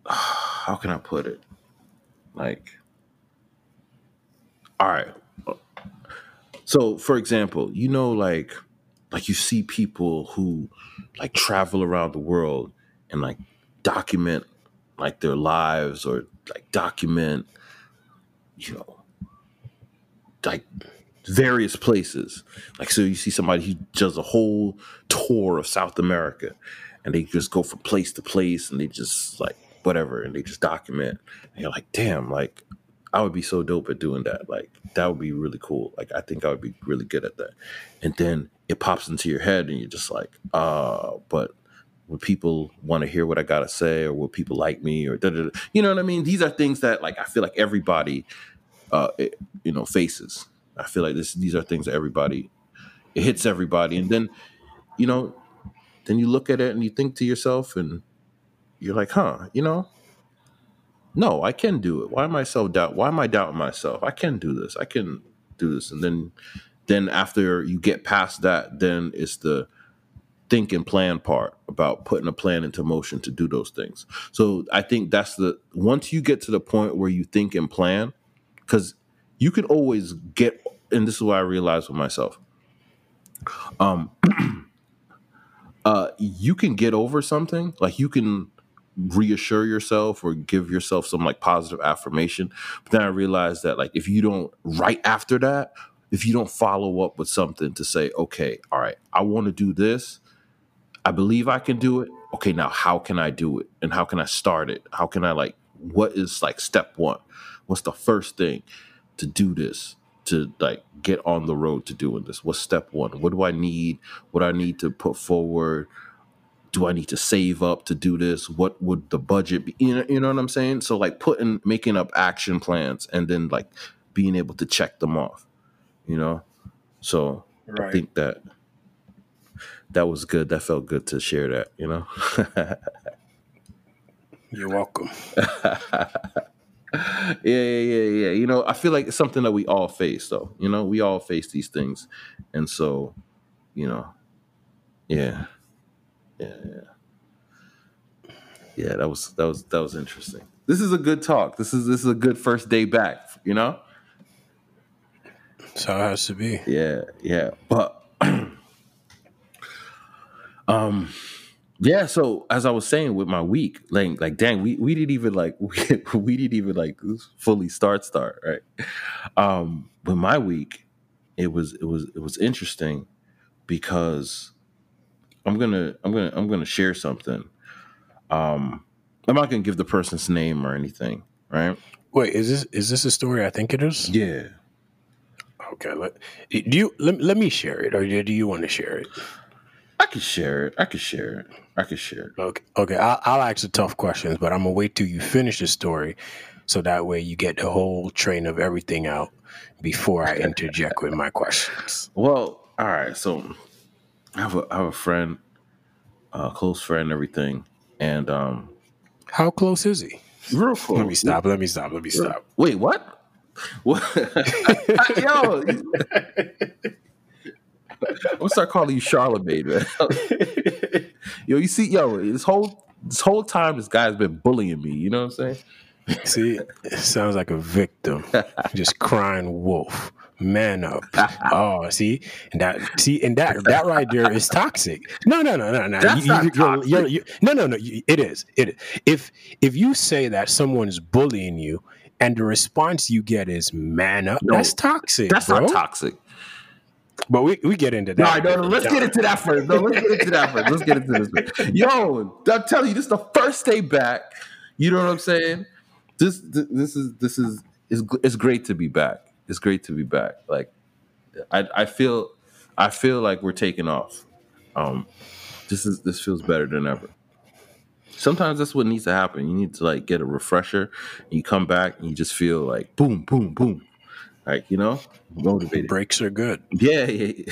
how can I put it? Like, all right. So, for example, you know, like, like you see people who like travel around the world and like document like their lives or like document, you know, like various places. Like, so you see somebody who does a whole tour of South America and they just go from place to place and they just like whatever and they just document. And you're like, damn, like I would be so dope at doing that. Like that would be really cool. Like I think I would be really good at that. And then it pops into your head and you're just like, uh, but would people want to hear what I gotta say or will people like me or da, da, da. you know what I mean? These are things that like I feel like everybody uh it, you know faces. I feel like this these are things that everybody it hits everybody. And then, you know, then you look at it and you think to yourself and you're like, huh, you know, no, I can do it. Why am I self doubt? Why am I doubting myself? I can do this. I can do this. And then, then after you get past that, then it's the think and plan part about putting a plan into motion to do those things. So I think that's the once you get to the point where you think and plan, because you can always get, and this is what I realized with myself. Um, uh, you can get over something, like you can reassure yourself or give yourself some like positive affirmation. But then I realized that like if you don't right after that, if you don't follow up with something to say, okay, all right, I want to do this. I believe I can do it. Okay, now how can I do it? And how can I start it? How can I like what is like step one? What's the first thing to do this? To like get on the road to doing this? What's step one? What do I need? What do I need to put forward? Do I need to save up to do this? What would the budget be? You know, you know what I'm saying? So like putting making up action plans and then like being able to check them off. You know? So I think that that was good. That felt good to share that, you know? You're welcome. yeah, yeah, yeah, yeah. You know, I feel like it's something that we all face, though. You know, we all face these things, and so, you know, yeah, yeah, yeah, yeah. That was that was that was interesting. This is a good talk. This is this is a good first day back. You know, So it has to be. yeah, yeah. But, um, yeah. So as I was saying with my week, like, like, dang, we we didn't even like we, we didn't even like fully start start right. Um, but my week, it was it was it was interesting because I'm gonna I'm gonna I'm gonna share something. Um, I'm not gonna give the person's name or anything, right? Wait, is this is this a story? I think it is. Yeah. Okay. Let, do you let, let me share it, or do you want to share it? I could share it. I could share it. I could share it. Okay. Okay. I'll, I'll ask the tough questions, but I'm gonna wait till you finish the story, so that way you get the whole train of everything out before I interject with my questions. Well, all right. So I have a I have a friend, a close friend, everything, and um, How close is he? real close. Let me stop. Let me stop. Let me stop. Wait, what? What? Yo, I'm gonna start calling you Charlemagne, man. yo, you see, yo, this whole this whole time, this guy's been bullying me. You know what I'm saying? See, it sounds like a victim, just crying wolf. Man up. Oh, see, and that, see, and that, that right there is toxic. No, no, no, no, no. That's not toxic. no, no, no. you- It is. It is. If if you say that someone is bullying you, and the response you get is "man up," No, that's toxic. That's bro. not toxic. But we, we get into No, that. no, no, let's get into that first. No, let's get into that first. Let's get into this. First. Yo, I'm telling you, this is the first day back. You know what I'm saying? This, this, this is, this is, it's, it's great to be back. It's great to be back. Like, I, I feel, I feel like we're taking off. Um, this is, this feels better than ever. Sometimes that's what needs to happen. You need to like get a refresher. And you come back and you just feel like boom, boom, boom. Like you know, motivated. breaks are good. Yeah, yeah,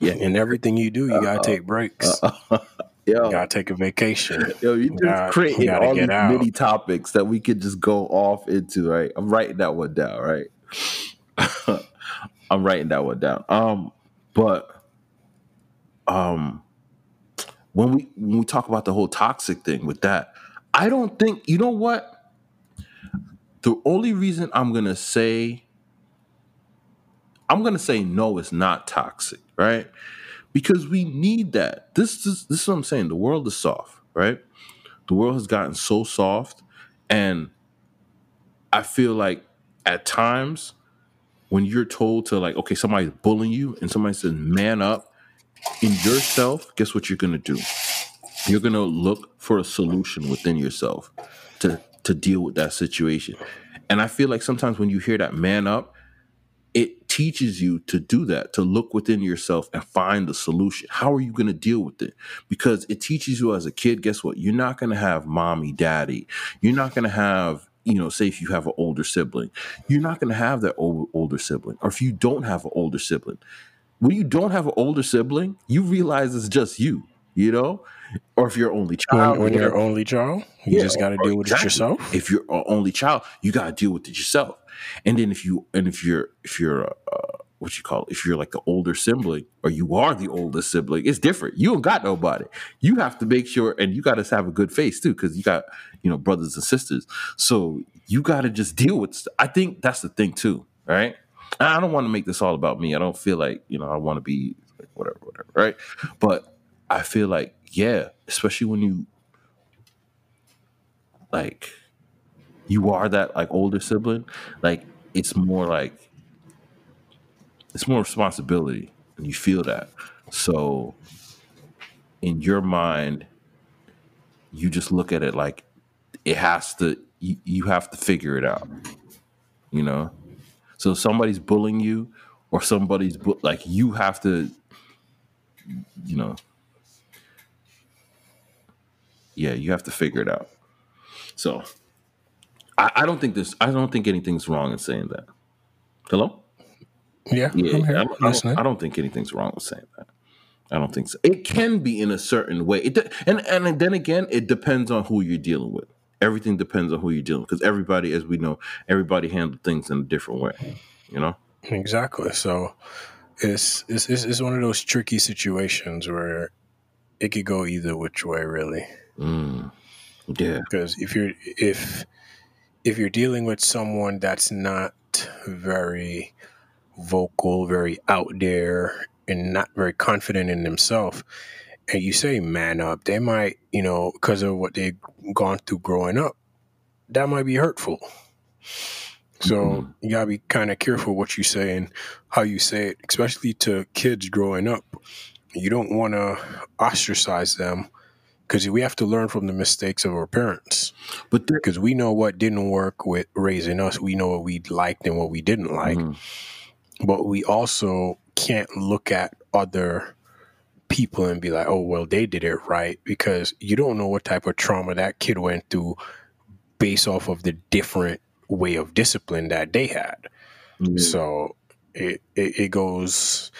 yeah. In everything you do, you gotta take breaks. yeah. Yo, You gotta take a vacation. yo, you just gotta- creating all these out. mini topics that we could just go off into, right? I'm writing that one down, right? I'm writing that one down. Um, but um, when we when we talk about the whole toxic thing with that, I don't think you know what. The only reason I'm gonna say I'm gonna say no, it's not toxic, right? Because we need that. This is this is what I'm saying. The world is soft, right? The world has gotten so soft, and I feel like at times when you're told to like, okay, somebody's bullying you, and somebody says, "Man up," in yourself, guess what you're gonna do? You're gonna look for a solution within yourself to to deal with that situation. And I feel like sometimes when you hear that "man up," it teaches you to do that, to look within yourself and find the solution. How are you going to deal with it? Because it teaches you as a kid, guess what? You're not going to have mommy, daddy. You're not going to have, you know, say if you have an older sibling, you're not going to have that old, older sibling. Or if you don't have an older sibling, when you don't have an older sibling, you realize it's just you, you know? Or if you're only child, When, when you you're an only child, you yeah, just got to deal with exactly. it yourself. If you're an only child, you got to deal with it yourself. And then if you and if you're if you're uh, what you call it, if you're like the older sibling or you are the oldest sibling, it's different. You don't got nobody. You have to make sure, and you got to have a good face too, because you got you know brothers and sisters. So you got to just deal with. St- I think that's the thing too, right? I don't want to make this all about me. I don't feel like you know I want to be like whatever, whatever, right? But I feel like yeah, especially when you like you are that like older sibling, like it's more like it's more responsibility and you feel that. So in your mind, you just look at it like it has to you, you have to figure it out. You know, so if somebody's bullying you, or somebody's bu- like you have to, you know, yeah, you have to figure it out. So I, I don't think this. I don't think anything's wrong in saying that. Hello. Yeah, Yeah, I'm here I, don't, I, don't, I don't think anything's wrong with saying that. I don't think so. It can be in a certain way. It de- and and then again, it depends on who you're dealing with. Everything depends on who you're dealing with. because everybody, as we know, everybody handles things in a different way. You know. Exactly. So it's, it's it's it's one of those tricky situations where it could go either which way, really. Mm. Yeah. Because if you're if if you're dealing with someone that's not very vocal, very out there, and not very confident in themselves, and you say man up, they might, you know, because of what they've gone through growing up, that might be hurtful. So Mhm. you gotta be kind of careful what you say and how you say it, especially to kids growing up. You don't want to ostracize them because we have to learn from the mistakes of our parents. But Because we know what didn't work with raising us. We know what we liked and what we didn't like. Mhm. But we also can't look at other people and be like, oh, well, they did it right. Because you don't know what type of trauma that kid went through based off of the different way of discipline that they had. Mhm. So it, it it goes.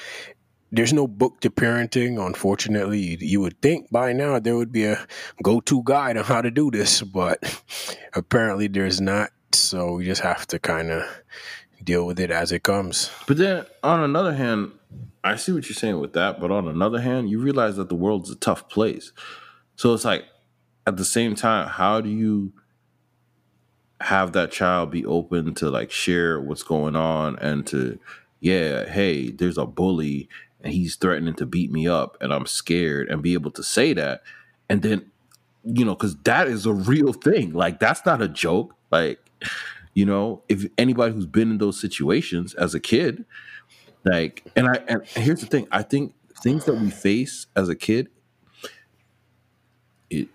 There's no book to parenting. Unfortunately, you, you would think by now there would be a go-to guide on how to do this, but apparently there's not. So we just have to kind of deal with it as it comes. But then on another hand, I see what you're saying with that. But on another hand, you realize that the world's a tough place. So it's like at the same time, how do you have that child be open to like share what's going on and to, yeah, hey, there's a bully and he's threatening to beat me up and I'm scared and be able to say that. And then, you know, because that is a real thing. Like that's not a joke. Like, you know, if anybody who's been in those situations as a kid, like, and I and here's the thing, I think things that we face as a kid, it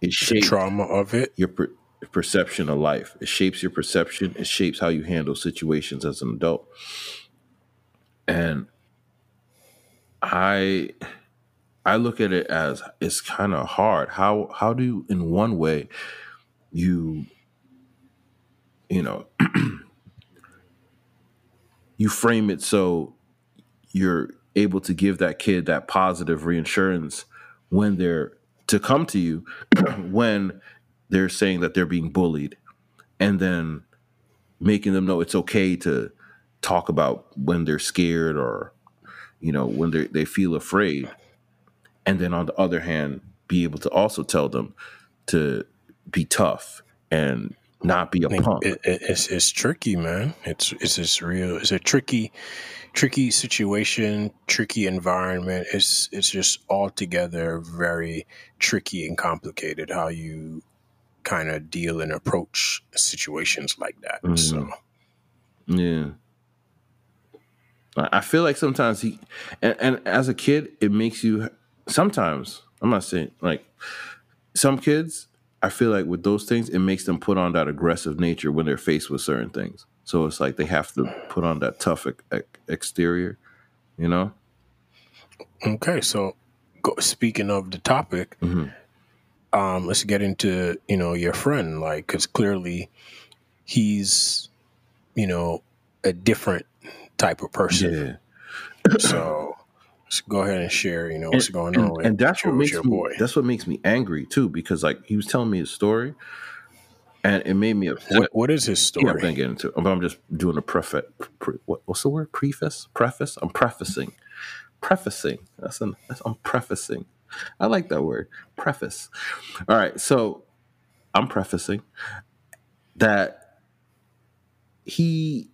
it The shapes trauma of it. your per- perception of life. It shapes your perception. It shapes how you handle situations as an adult. And I I look at it as it's kind of hard. How how do you, in one way you you know you frame it so you're able to give that kid that positive reinsurance when they're to come to you when they're saying that they're being bullied and then making them know it's okay to talk about when they're scared or you know when they they feel afraid and then on the other hand be able to also tell them to be tough and not be a punk It, it, it's it's tricky, man. It's it's just real. It's a tricky, tricky situation, tricky environment. It's it's just altogether very tricky and complicated how you kind of deal and approach situations like that. Mhm. So Yeah. I I feel like sometimes he, and, and as a kid, it makes you, sometimes, I'm not saying like some kids, I feel like with those things, it makes them put on that aggressive nature when they're faced with certain things. So it's like they have to put on that tough ex- ex- exterior, you know? okay, so go, speaking of the topic, Mhm. um, let's get into you know your friend, like because clearly he's you know a different type of person. Yeah. So go ahead and share, you know, what's going on and, with, and that's what makes your me boy. that's what makes me angry too because like he was telling me his story and it made me upset What, what is his Yeah, I'm story? gonna get into it, but I'm just doing a preface. Pre, what, what's the word? Preface? Preface? I'm prefacing. Prefacing. That's an. That's, I'm prefacing. I like that word. Preface. All right. So I'm prefacing that he,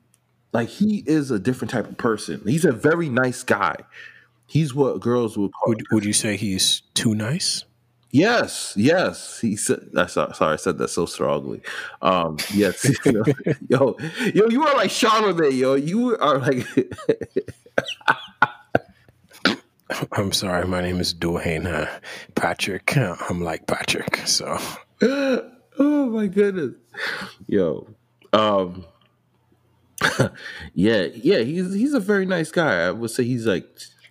like, he is a different type of person. He's a very nice guy. He's what girls would call. would, would you say he's too nice? Yes, yes. He said. I saw, sorry, I said that so strongly. Um, yes, you know, yo, yo, you are like Charlemagne, yo. You are like, I'm sorry, my name is Dwayne uh, Patrick. I'm like Patrick, so Oh my goodness. Yo. Um yeah, yeah, he's he's a very nice guy. I would say he's like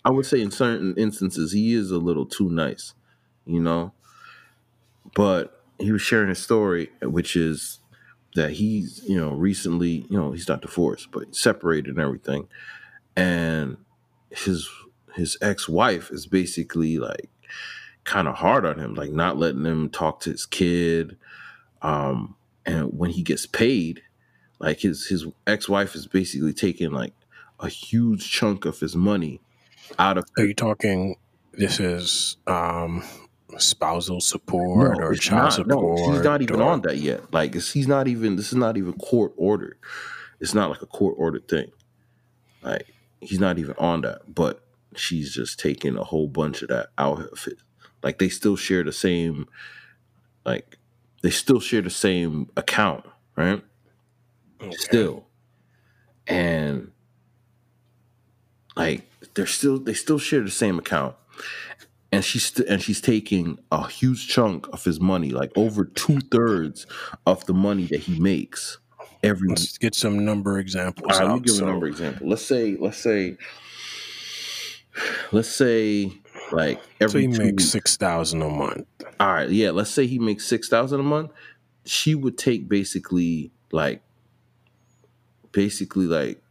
I would say in certain instances he is a little too nice, you know. But he was sharing a story which is that he's, you know, recently, you know, he's not divorced, but separated and everything. And his his ex-wife is basically like kind of hard on him, like not letting him talk to his kid. Um, and when he gets paid, like his his ex wife is basically taking like a huge chunk of his money out of. Are you talking? This is um, spousal support or child not. No, support. he's not even or- on that yet. Like it's, he's not even. This is not even court ordered. It's not like a court ordered thing. Like he's not even on that. But she's just taking a whole bunch of that out of it. Like they still share the same. Like they still share the same account, right? Okay. still and like they're still they still share the same account and she's st- and she's taking a huge chunk of his money like over two-thirds of the money that he makes every Let's get some number examples. all right, let me give So, a number example let's say let's say let's say like every so he two makes weeks- six thousand a month. all right yeah let's say he makes 6000 a month she would take basically like basically like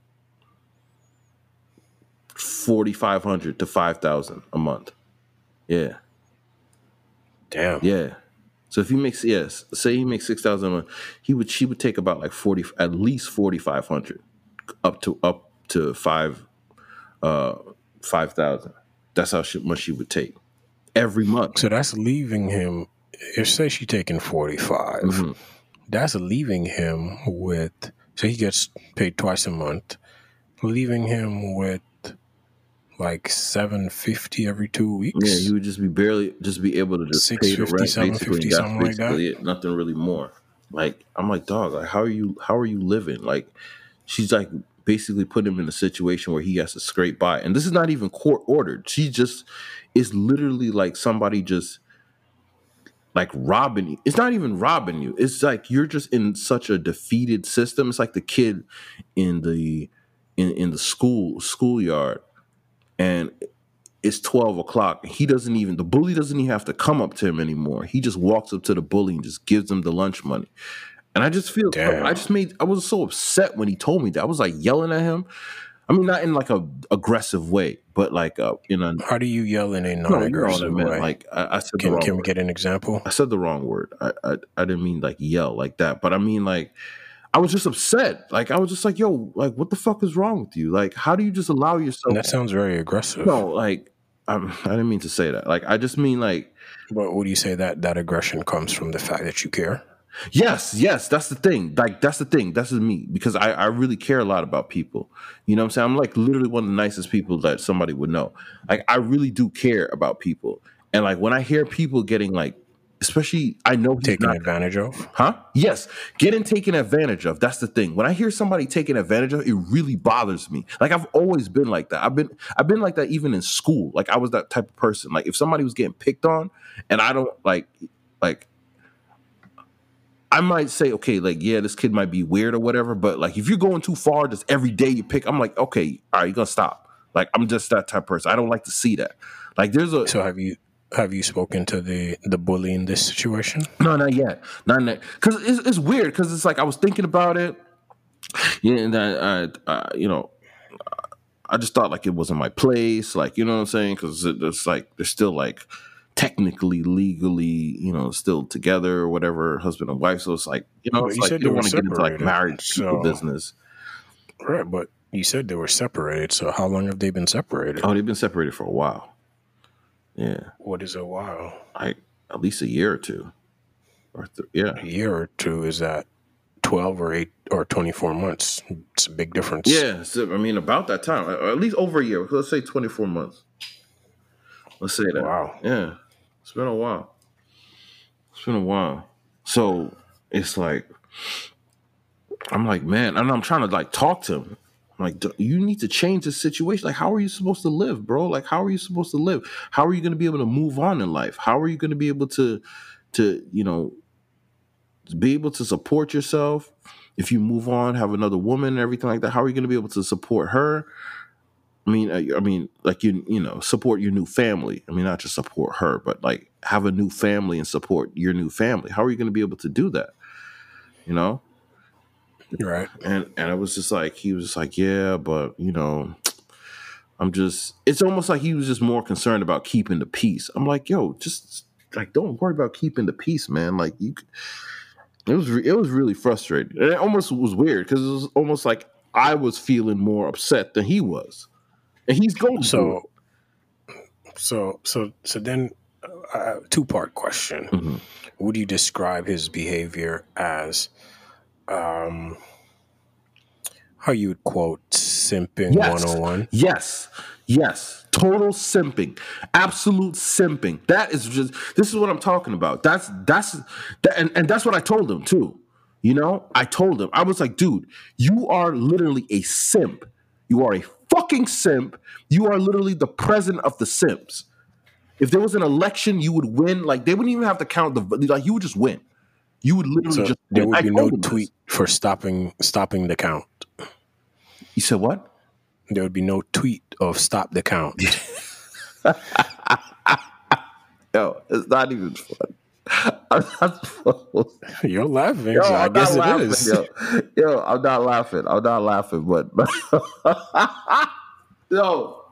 4500 to 5000 a month yeah Damn. yeah so if he makes yes say he makes 6000 a month he would she would take about like 40 at least 4500 up to up to 5 uh 5000 that's how she, much she would take every month So that's leaving him. If say she taking 45 Mhm. that's leaving him with. So he gets paid twice a month, leaving him with like seven fifty every two weeks. Yeah, he would just be barely just be able to just pay the 650, rent 750, basically. That's something like that. it. Nothing really more. Like I'm like, dog, like how are you how are you living? Like she's like basically put him in a situation where he has to scrape by. And this is not even court ordered. She just is literally like somebody just like robbing you. It's not even robbing you. It's like you're just in such a defeated system. It's like the kid in the in, in the school schoolyard and it's 12 o'clock. He doesn't even, the bully doesn't even have to come up to him anymore. He just walks up to the bully and just gives him the lunch money. And I just feel, Damn. I just made, I was so upset when he told me that. I was like yelling at him. I mean, not in like a aggressive way, but like, uh, in a, How do you yell in a no, you know what I non-aggressive way? Like, I, I said the can wrong can we word. get an example? I said the wrong word. I, I I didn't mean like yell like that, but I mean like I was just upset. Like I was just like, yo, like what the fuck is wrong with you? Like how do you just allow yourself? That sounds very aggressive. no, like I'm, I didn't mean to say that. Like I just mean like But would you say that that aggression comes from the fact that you care? yes, yes. That's the thing. Like that's the thing. That's me because I I really care a lot about people. You know what I'm saying? I'm like literally one of the nicest people that somebody would know. Like I really do care about people. And like when I hear people getting like, especially I know Taken not advantage of? Huh? Yes. Getting taken advantage of. That's the thing. When I hear somebody taken advantage of, it really bothers me. Like I've always been like that. I've been I've been like that even in school. Like I was that type of person. Like if somebody was getting picked on and I don't like like I might say, okay, like, yeah, this kid might be weird or whatever, but like if you're going too far, just every day you pick, I'm like, okay, all right, you're gonna stop. Like I'm just that type of person. I don't like to see that. Like there's a So have you have you spoken to the the bully in this situation? No, not yet. Not yet. Because it's, it's weird. Because it's like I was thinking about it. Yeah, and I, I, I, you know, I just thought like it wasn't my place. Like, you know what I'm saying? Because it's like they're still like technically, legally, you know, still together or whatever, husband and wife. So it's like, you know, it's you like said you don't want to get into like marriage so- business. Right, but you said they were separated. So how long have they been separated? Oh, they've been separated for a while. Yeah, What is a while? I at least a year or two. Or th- yeah, A year or two is that twelve or eight or twenty four months? It's a big difference. Yeah, so, I mean, about that time, or at least over a year. Let's say twenty four months. Let's say that. Wow. Yeah, it's been a while. It's been a while. So it's like, I'm like, man, and I'm trying to like talk to him. Like, "D- you need to change the situation. Like, how are you supposed to live, bro? Like, how are you supposed to live? How are you going to be able to move on in life? How are you going to be able to, to, you know, be able to support yourself if you move on, have another woman and everything like that? How are you going to be able to support her? I mean, I, I mean, like you, you know, support your new family. I mean, not just support her, but like have a new family and support your new family. How are you going to be able to do that? You know, Right. and and I was just like, he was just like, yeah, but you know, I'm just. It's almost like he was just more concerned about keeping the peace. I'm like, yo, just like don't worry about keeping the peace, man. Like you, it was it was really frustrating. And it almost was weird because it was almost like I was feeling more upset than he was, and he's going through So, so, so, so then, uh, two part question. Mhm. Would you describe his behavior as, um, how you would quote simping Yes. one hundred and one? Yes. Yes. Total simping. Absolute simping. That is just this is what I'm talking about. That's that's that, and, and that's what I told him too. You know, I told him, I was like, dude, you are literally a simp. You are a fucking simp. You are literally the president of the simps. If there was an election, you would win. Like they wouldn't even have to count the like you would just win. You would literally So just there would be no him this. tweet for stopping stopping the count. You said what? There would be no tweet of stop the count. Yo, it's not even fun. I'm not supposed You're laughing, Yo, so I guess not it laughing, is. Yo. yo, I'm not laughing. I'm not laughing, but no.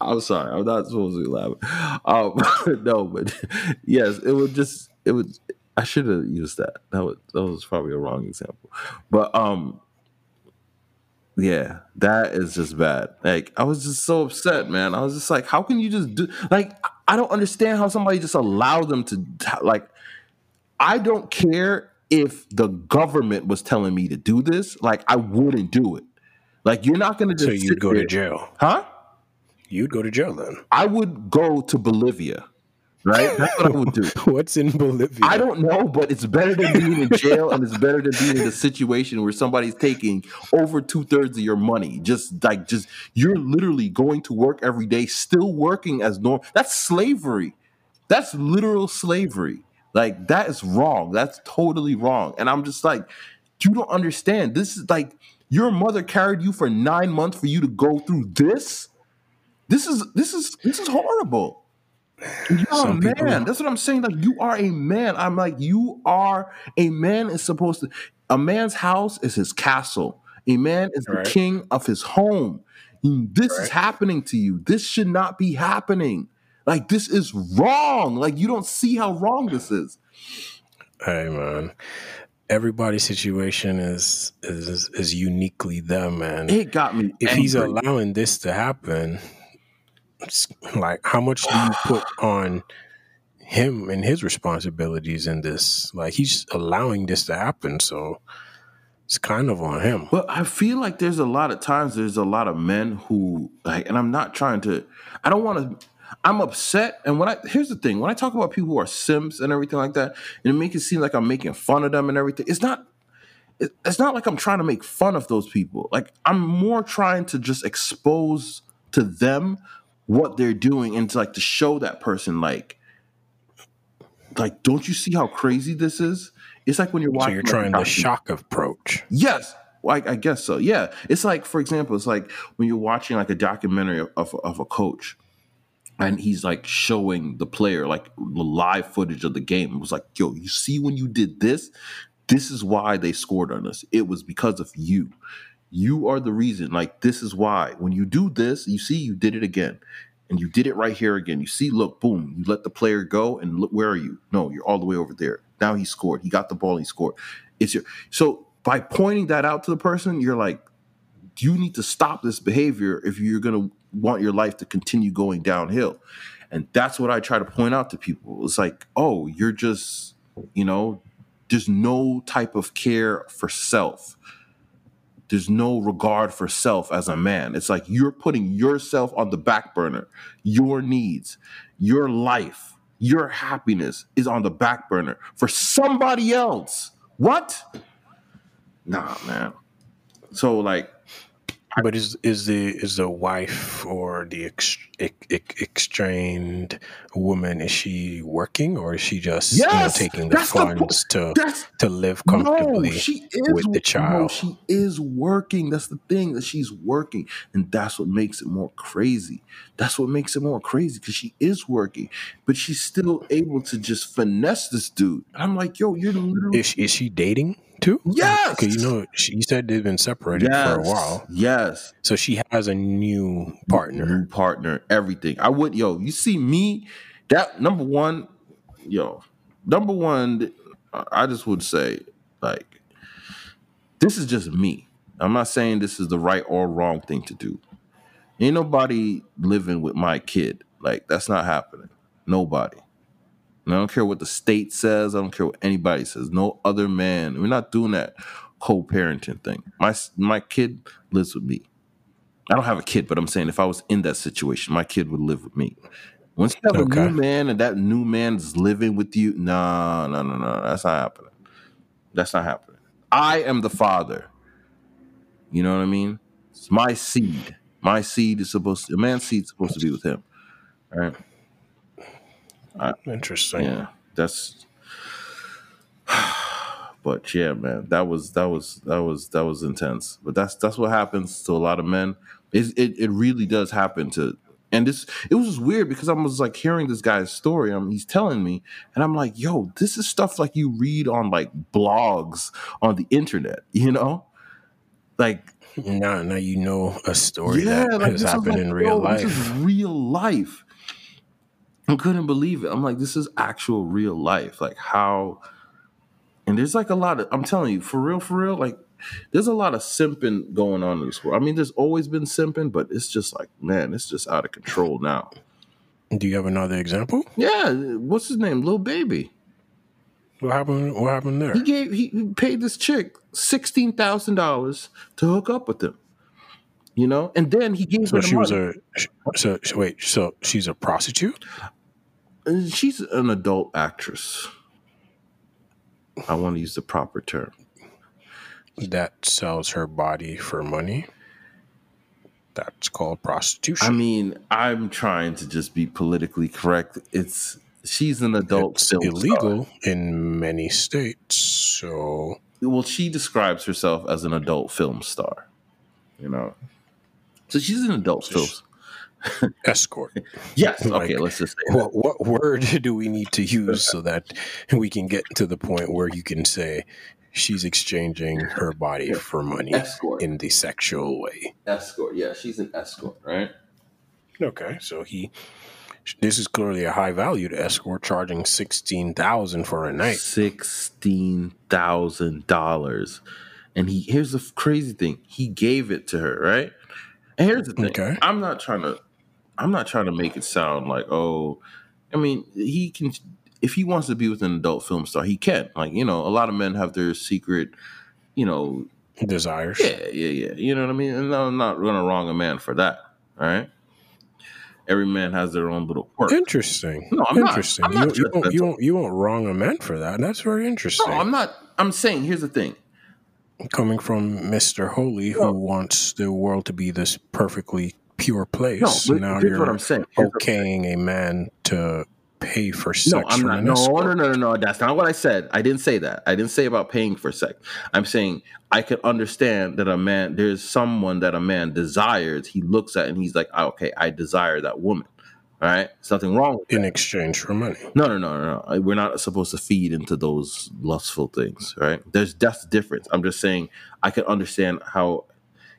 I'm sorry. I'm not supposed to be laughing. Um, no, but yes, it would just it would. I should have used that. That was that was probably a wrong example, but um, yeah, that is just bad. Like I was just so upset, man. I was just like, how can you just do like? I don't understand how somebody just allowed them to like. I don't care if the government was telling me to do this. Like I wouldn't do it. Like you're not going to just So you'd go to jail. huh? You'd go to jail then. I would go to Bolivia. Right? That's what I would do. What's in Bolivia? I don't know, but it's better than being in jail, and it's better than being in a situation where somebody's taking over two thirds of your money. Just like, just you're literally going to work every day, still working as normal. That's slavery. That's literal slavery. Like that is wrong. That's totally wrong. And I'm just like, you don't understand. This is like your mother carried you for nine months for you to go through this. This is this is this is horrible. You're a man. people- That's what I'm saying. Like you are a man. I'm like you are a man. Is supposed to. A man's house is his castle. A man is the king of his home. And This is happening to you. This should not be happening. Like this is wrong. Like you don't see how wrong this is. Hey man, everybody's situation is is is uniquely them, man. It got me. if he's allowing this to happen, like how much do you put on him and his responsibilities in this? Like he's allowing this to happen, so it's kind of on him. But I feel like there's a lot of times there's a lot of men who like, and I'm not trying to. I don't want to. I'm upset, and when I here's the thing: when I talk about people who are simps and everything like that, and it make it seem like I'm making fun of them and everything, it's not. It's not like I'm trying to make fun of those people. Like I'm more trying to just expose to them what they're doing and to like to show that person like, like, don't you see how crazy this is? It's like when you're So watching. you're like, trying the shock approach. Yes. Well, I, I guess so. Yeah. It's like, for example, it's like when you're watching like a documentary of, of, of a coach and he's like showing the player like the live footage of the game. It was like, yo, you see when you did this? This is why they scored on us. It was because of you. You are the reason. Like, this is why. When you do this, you see you did it again. And you did it right here again. You see, look, boom, you let the player go, and look, where are you? No, you're all the way over there. Now he scored. He got the ball, he scored. It's your so by pointing that out to the person, you're like, you need to stop this behavior if you're gonna want your life to continue going downhill. And that's what I try to point out to people. It's like, oh, you're just, you know, there's no type of care for self. There's no regard for self as a man. It's like you're putting yourself on the back burner. Your needs, your life, your happiness is on the back burner for somebody else. What? Nah, man. So like But is is the is the wife or the ex, ex, ex, extrained woman is she working or is she just you know, taking the that's the funds to to live no, comfortably she is with the no, child? she is working. That's the thing that she's working, and that's what makes it more crazy. That's what makes it more crazy because she is working, but she's still able to just finesse this dude. I'm like, yo, you're literally Is is she dating too? yes, Because you know she, you said they've been separated for a while, yes. so she has a new partner. new partner, everything. I would, yo, you see me, that number one, yo, number one, I just would say, like, this is just me. I'm not saying this is the right or wrong thing to do. Ain't nobody living with my kid. Like, that's not happening. Nobody. And I don't care what the state says. I don't care what anybody says. No other man. We're not doing that co-parenting thing. My my kid lives with me. I don't have a kid, but I'm saying if I was in that situation, my kid would live with me. Once you have a new man and that new man's living with you, no, no, no, no, that's not happening. That's not happening. I am the father. You know what I mean? It's my seed. My seed is supposed to, a man's seed is supposed to be with him. All right. Interesting. Yeah. That's but yeah, man, that was that was that was that was intense. But that's that's what happens to a lot of men. It it, it really does happen to and this it was just weird because I was like hearing this guy's story. I mean, he's telling me, and I'm like, yo, this is stuff like you read on like blogs on the internet, you know? Like Now, now you know a story yeah, that like has happened like, in real yo, This is life. real life. I couldn't believe it. I'm like, this is actual real life. Like how, and there's like a lot of. I'm telling you, for real, for real. Like, there's a lot of simping going on in this world. I mean, there's always been simping, but it's just like, man, it's just out of control now. Do you have another example? Yeah, what's his name? Lil Baby. What happened? What happened there? He gave he paid this chick sixteen thousand dollars to hook up with him. You know, and then he gave So her the she was a. So, so wait. So she's a prostitute. She's an adult actress. I want to use the proper term. that sells her body for money. That's called prostitution. I mean, I'm trying to just be politically correct. It's she's an adult it's film illegal star. in many states. So Well, she describes herself as an adult film star. You know, so she's an adult film. escort. Yes. Like, Okay. let's just say. What what word do we need to use so that we can get to the point where you can say she's exchanging her body for money Escort. in the sexual way? escort. Yeah, she's an escort, right? Okay, so he. This is clearly a high valued escort, charging sixteen thousand for a night. Sixteen thousand dollars, and he here's the crazy thing: he gave it to her, right? And here's the thing: Okay. I'm not trying to, I'm not trying to make it sound like, oh, I mean, he can, if he wants to be with an adult film star, he can. Like, you know, a lot of men have their secret, you know, Desires. yeah, yeah, yeah. You know what I mean? And I'm not gonna wrong a man for that, all right? Every man has their own little quirk. Interesting. No, I'm not. interesting. I'm you, not you, won't, you, won't, you won't wrong a man for that. That's very interesting. No, I'm not. I'm saying here's the thing. Coming from Mr. Holy, who wants the world to be this perfectly pure place. No, now here's you're what I'm saying. Here's okaying a man to pay for sex No, I'm not. No, no, no, no, no. That's not what I said. I didn't say that. I didn't say about paying for sex. I'm saying I can understand that a man, there's someone that a man desires. He looks at and he's like, "Ah, okay, I desire that woman. All right, There's nothing wrong with In exchange for money. No, no, no, no, no. We're not supposed to feed into those lustful things, right? There's that's the difference. I'm just saying I can understand how,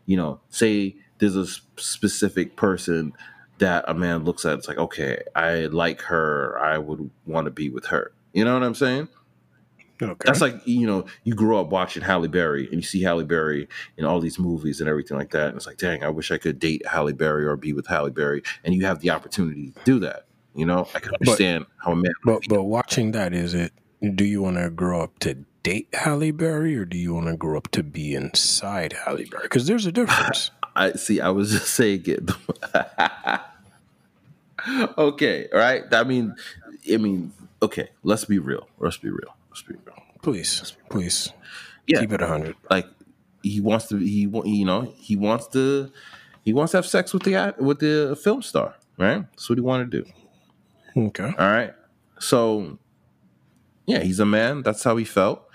you know, say there's a specific person that a man looks at. It's like, okay, I like her. I would want to be with her. You know what I'm saying? Okay. That's like you know, you grow up watching Halle Berry and you see Halle Berry in all these movies and everything like that, and it's like, dang, I wish I could date Halle Berry or be with Halle Berry, and you have the opportunity to do that. You know, I can understand how a man. but but watching that, is it do you want to grow up to date Halle Berry or do you want to grow up to be inside Halle Berry? Because there's a difference. I see. I was just saying it. okay, all right. I mean, I mean, okay. Let's be real. Let's be real. Let's be real. please, please Yeah, keep it 100. like he wants to he wa- you know he wants to he wants to have sex with the with the film star, right? That's what he wanted to do. Okay. All right. So, yeah, he's a man. That's how he felt.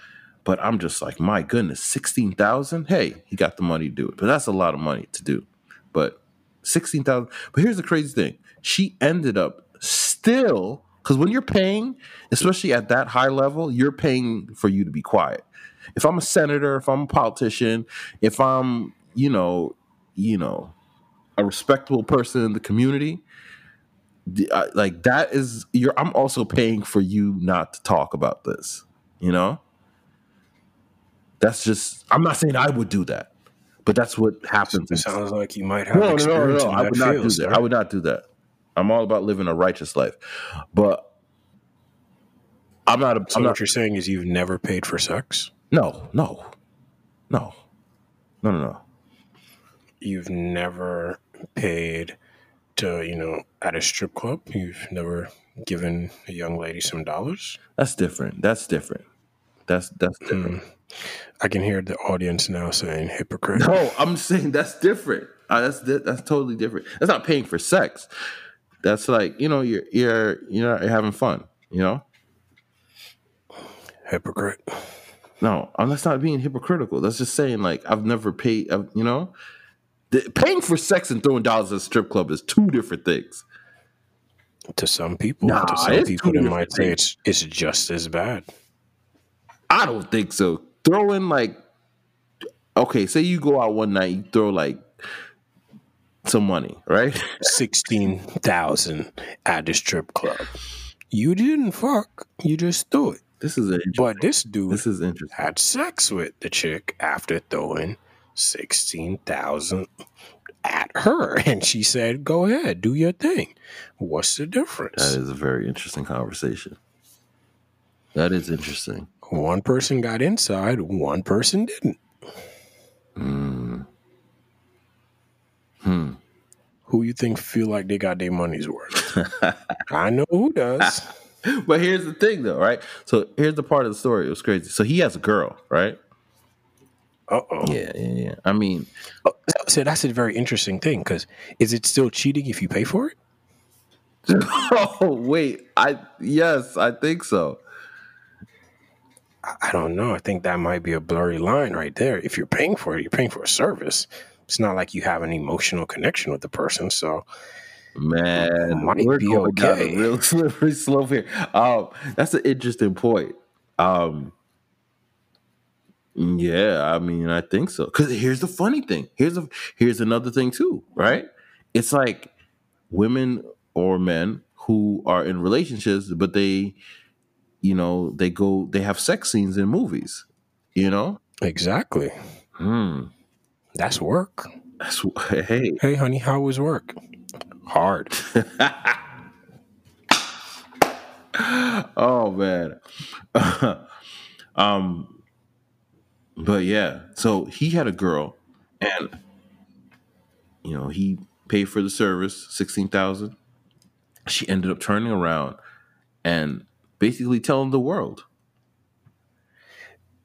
But I'm just like, my goodness, 16,000? Hey, he got the money to do it. But that's a lot of money to do. But 16,000. But here's the crazy thing she ended up still, because when you're paying, especially at that high level, you're paying for you to be quiet. If I'm a senator, if I'm a politician, if I'm, you know, you know, a respectable person in the community, uh, like that is you're i'm also paying for you not to talk about this you know that's just i'm not saying i would do that but that's what happens It sounds like you might have no no no no i would not do that. i would not do that. I'm all about living a righteous life. But i'm not a, So i'm what not you're saying is you've never paid for sex? no no no no no no. You've never paid to, you know, at a strip club? You've never given a young lady some dollars? that's different. That's different that's that's different I can hear the audience now saying hypocrite. No, I'm saying that's different. Uh, that's that's totally different. That's not paying for sex. That's like you know you're you're you're having fun. You know. Hypocrite. No, I'm that's not being hypocritical. That's just saying like I've never paid. I've, you know, the, paying for sex and throwing dollars at a strip club is two different things. To some people, Nah, to some people, different might say it's it's just as bad. I don't think so. Throw in like, okay, say you go out one night, you throw like some money, right? Sixteen thousand at the strip club. You didn't fuck. You just threw it. This is a, But this dude this is interesting. had sex with the chick after throwing sixteen thousand at her, and she said, "Go ahead, do your thing." What's the difference? That is a very interesting conversation. That is interesting. One person got inside, one person didn't. Mm. Hmm. Who you think feel like they got their money's worth? I know who does. But here's the thing, though, right? So here's the part of the story. It was crazy. So he has a girl, right? Uh oh. Yeah, yeah, yeah. I mean, So that's a very interesting thing because is it still cheating if you pay for it? oh wait, I yes, I think so. I- don't know. I think that might be a blurry line right there. If you're paying for it, you're paying for a service. It's not like you have an emotional connection with the person. So Man, Might we're be going down a real slippery slope here. Um, that's an interesting point. Um, yeah, I mean, I think so. Because here's the funny thing. Here's a here's another thing too, right? It's like women or men who are in relationships, but they, you know, they go, they have sex scenes in movies. You know, exactly, hmm. that's work. That's hey. Hey, honey, how was work? Hard. oh man. um but yeah, so he had a girl and you know, he paid for the service, 16,000. She ended up turning around and basically telling the world.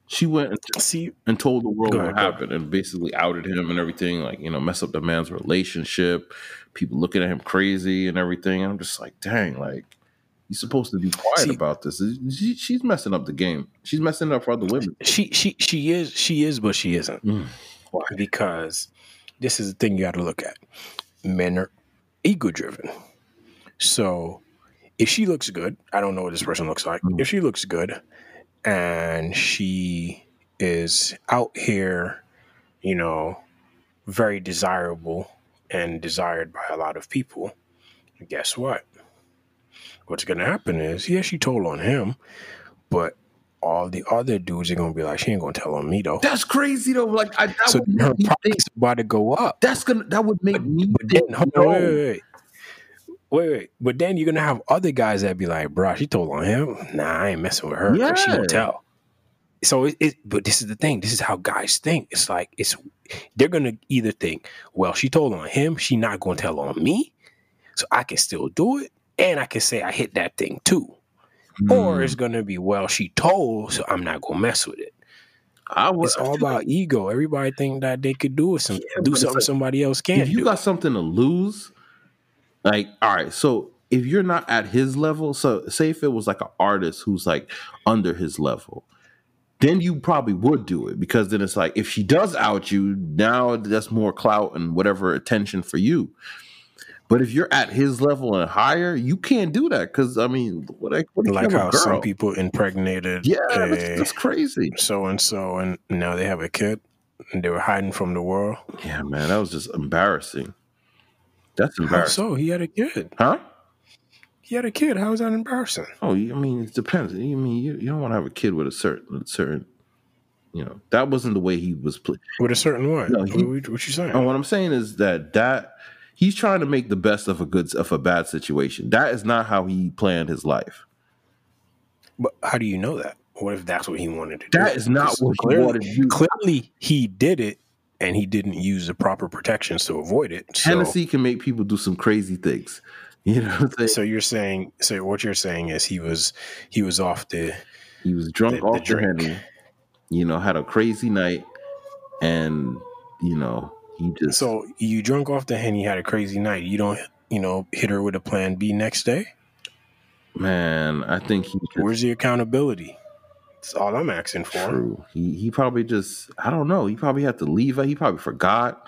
She went and, See, and told the world Go what ahead. happened and basically outed him and everything, like, you know, mess up the man's relationship, people looking at him crazy and everything. And I'm just like, dang, like, you're supposed to be quiet See- about this. She, she's messing up the game. She's messing up for other women. she she she is she is, but she isn't. Mm. Why? Because this is the thing you got to look at. Men are ego driven. So if she looks good, I don't know what this person looks like. Mm. If she looks good and she is out here, you know, very desirable and desired by a lot of people, guess what? What's going to happen is, yeah, she told on him, but all the other dudes are going to be like, she ain't going to tell on me though. That's crazy though. Like I, that So would her make me price think, is about to go up. that's gonna that would make me But then, hold on, wait, wait, wait. Wait, wait. But then you're gonna have other guys that be like, bro, she told on him. Nah, I ain't messing with her. 'cause She Yeah. gonna tell. So it, it, but this is the thing. This is how guys think. It's like it's they're gonna either think, well, she told on him, she not gonna tell on me, so I can still do it, and I can say I hit that thing too. Hmm. Or it's gonna be, well, she told, so I'm not gonna mess with it. I would. It's all about ego. Everybody think that they could do some Yeah, do something like, somebody else can't if you do. got something to lose, like all right, so if you're not at his level, so say if it was like an artist who's like under his level, then you probably would do it because then it's like if she does out you, now that's more clout and whatever attention for you. But if you're at his level and higher, you can't do that because I mean, what, what like how some people impregnated yeah, that's, that's crazy. so and so, and now they have a kid, and they were hiding from the world. Yeah, man, that was just embarrassing. That's How so? He had a kid. huh? He had a kid. How is that embarrassing? Oh, I mean, it depends. You mean you, you don't want to have a kid with a certain certain, you know, that wasn't the way he was. Pl- With a certain what? No, he- what, what you saying? and what I'm saying is that that he's trying to make the best of a good of a bad situation. That is not how he planned his life. But how do you know that? What if that's what he wanted to do? That is not what he wanted to do. Clearly, he did it, and he didn't use the proper protections to avoid it. So, Hennessy can make people do some crazy things. You know, what I'm saying? so you're saying, so what you're saying is he was he was off the he was drunk the off the, drink. henny. You know, had a crazy night, and you know he just So you drunk off the henny, had a crazy night. You don't, you know, hit her with a plan B next day. man. I think he just, Where's the accountability? That's all I'm asking for. True. He he probably just I don't know. He probably had to leave. He probably forgot.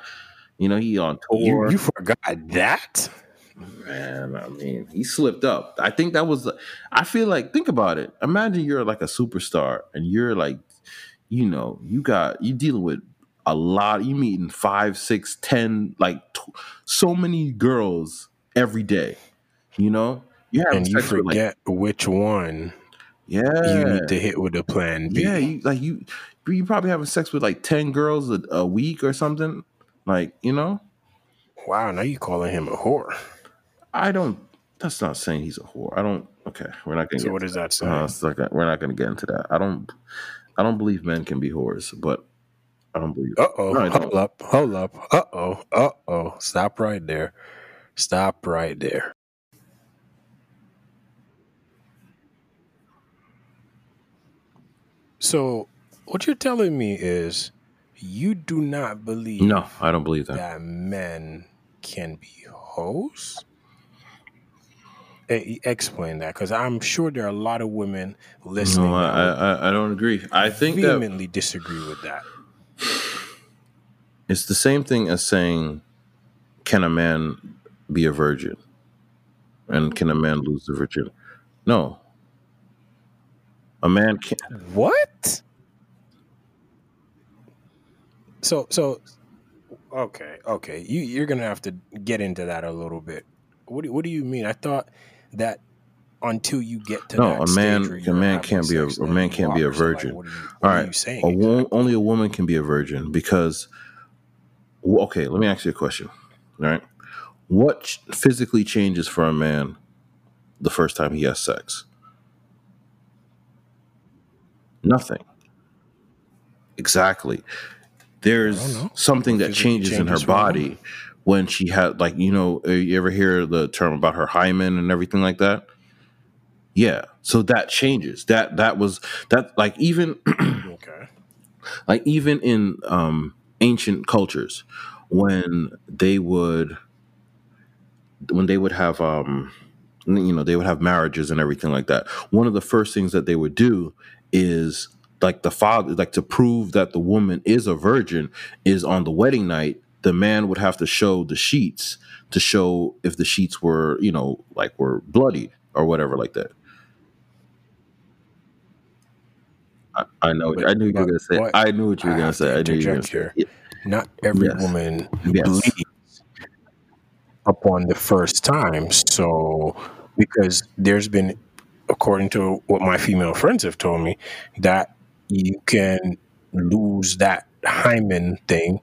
You know, he on You, tour. you forgot that? Man, I mean, he slipped up. I think that was. I feel like think about it. Imagine you're like a superstar and you're like, you know, you got you dealing with a lot. You meeting five, six, ten, like t- so many girls every day. You know, you have And you sex with, like, forget which one yeah, you need to hit with a plan B. Yeah, you, like you, you probably having sex with like ten girls a, a week or something. Like you know, Wow, now you calling him a whore. I don't. That's not saying he's a whore. I don't. Okay, we're not gonna. So get what does that say? Uh, it's like we're not going to get into that. I don't. I don't believe men can be whores, but I don't believe. Uh oh, No, hold up, hold up. Uh oh, uh oh. Stop right there. Stop right there. So, what you're telling me is you do not believe No, I don't believe that. that men can be hoes? Eh, Explain that, because I'm sure there are a lot of women listening No, I, I, I don't agree. I think that vehemently disagree with that. it's the same thing as saying, "Can a man be a virgin?" and "Can a man lose the virgin?" No, a man can't. What? So so okay, okay. You you're gonna have to get into that a little bit. What do, what do you mean? I thought that until you get to No, a man- a man can't be a- a man can't be a like, virgin. what are you, All you saying? a wo- only a woman can be a virgin because. Okay, let me ask you a question. All right, what physically changes for a man the first time he has sex? Nothing. Exactly. There's something that physically changes in her changes for a body when she had, like, you know, uh, you ever hear the term about her hymen and everything like that? Yeah. So that changes. That that was that like even Okay. like even in um ancient cultures when they would when they would have um you know they would have marriages and everything like that one of the first things that they would do is like the father like to prove that the woman is a virgin is on the wedding night the man would have to show the sheets to show if the sheets were you know like were bloodied or whatever like that I, I know. But- I knew you were gonna say. what- I knew what you were gonna say. I knew you were gonna interject say. here. Not every Yes. woman Yes. bleeds upon the first time. So, because there's been, according to what my female friends have told me, that you can lose that hymen thing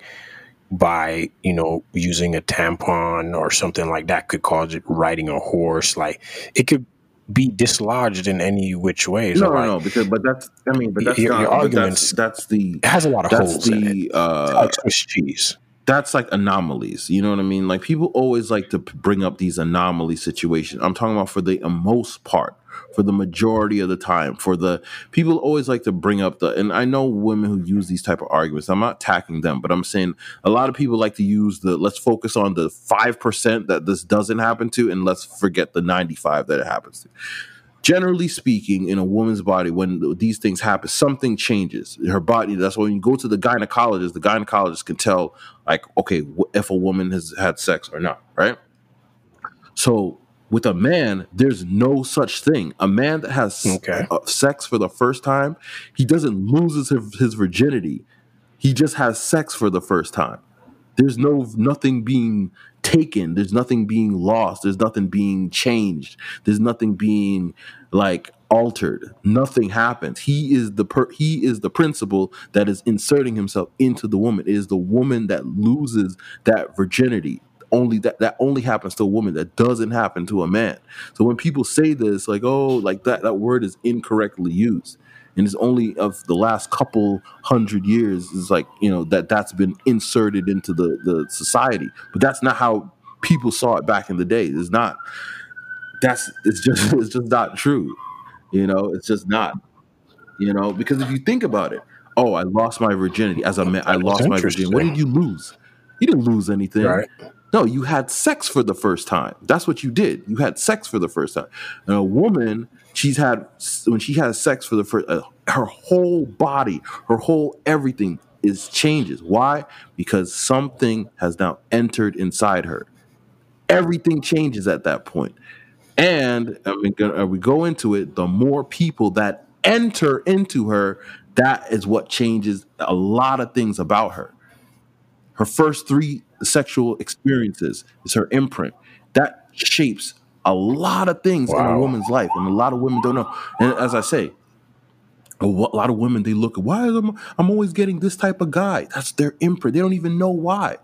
by you know using a tampon or something like that could cause it riding a horse like it could be dislodged in any which way so No, like, no, no. Because, but that's. I mean, but that's Your- not. your arguments- that's, that's the. it has a lot of holes in it the. Uh, Swiss cheese that's like anomalies. You know what I mean? Like people always like to bring up these anomaly situations. I'm talking about for the most part, for the majority of the time, for the people always like to bring up the. And I know women who use these type of arguments. I'm not attacking them, but I'm saying a lot of people like to use the. Let's focus on the five percent that this doesn't happen to, and let's forget the 95 that it happens to generally speaking, in a woman's body, when these things happen, something changes. Her body. That's when you go to the gynecologist. The gynecologist can tell, like, okay, if a woman has had sex or not, right? So with a man, there's no such thing. A man that has Okay. uh, sex for the first time, he doesn't lose his, his virginity. He just has sex for the first time. There's no nothing being taken. There's nothing being lost. There's nothing being changed. There's nothing being like altered. Nothing happens. He is the per, he is the principle that is inserting himself into the woman. It is the woman that loses that virginity. Only that that only happens to a woman. That doesn't happen to a man. So when people say this, like oh, like that that word is incorrectly used. And it's only of the last couple hundred years is like you know that that's been inserted into the the society. But that's not how people saw it back in the day. It's not that's it's just it's just not true. You know it's just not you know because if you think about it oh i lost my virginity as a man i lost my virginity. What did you lose? You didn't lose anything. Right. No, you had sex for the first time. That's what you did. You had sex for the first time. And a woman, she's had when she has sex for the first, uh, her whole body, her whole everything is changes. Why? Because something has now entered inside her. Everything changes at that point. And I mean, we go into it. The more people that enter into her, that is what changes a lot of things about her her first three sexual experiences is her imprint. That shapes a lot of things in a woman's life and a lot of women don't know. And as i say a lot of women they look at why am i'm always getting this type of guy? That's their imprint. They don't even know why.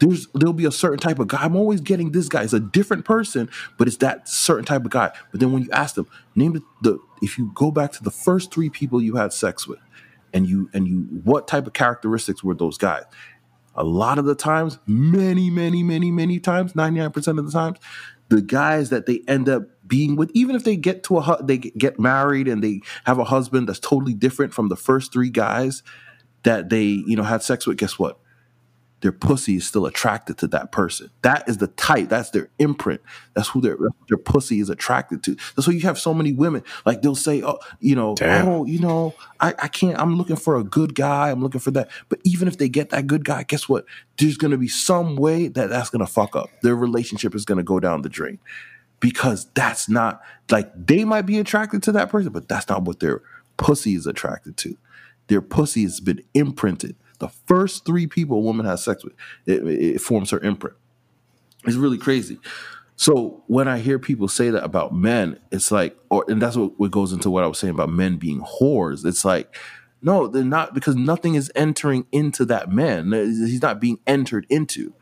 There's there'll be a certain type of guy. I'm always getting this guy. It's a different person but it's that certain type of guy. But then when you ask them name the, the if you go back to the first three people you had sex with and you and you what type of characteristics were those guys a lot of the times, many, many, many, many times, 99% of the times, the guys that they end up being with, even if they get to a they get married and they have a husband that's totally different from the first three guys that they, you know, had sex with, guess what? Their pussy is still attracted to that person. That is the type. That's their imprint. That's who their their pussy is attracted to. That's why you have so many women. Like they'll say, "Oh, you know, Damn. oh, you know, I, I can't. I'm looking for a good guy. I'm looking for that." But even if they get that good guy, guess what? There's going to be some way that that's going to fuck up. Their relationship is going to go down the drain because that's not like they might be attracted to that person, but that's not what their pussy is attracted to. Their pussy has been imprinted. The first three people a woman has sex with, it, it forms her imprint. It's really crazy. So when I hear people say that about men, it's like, or and that's what, what goes into what I was saying about men being whores. It's like, no, they're not because nothing is entering into that man. He's not being entered into.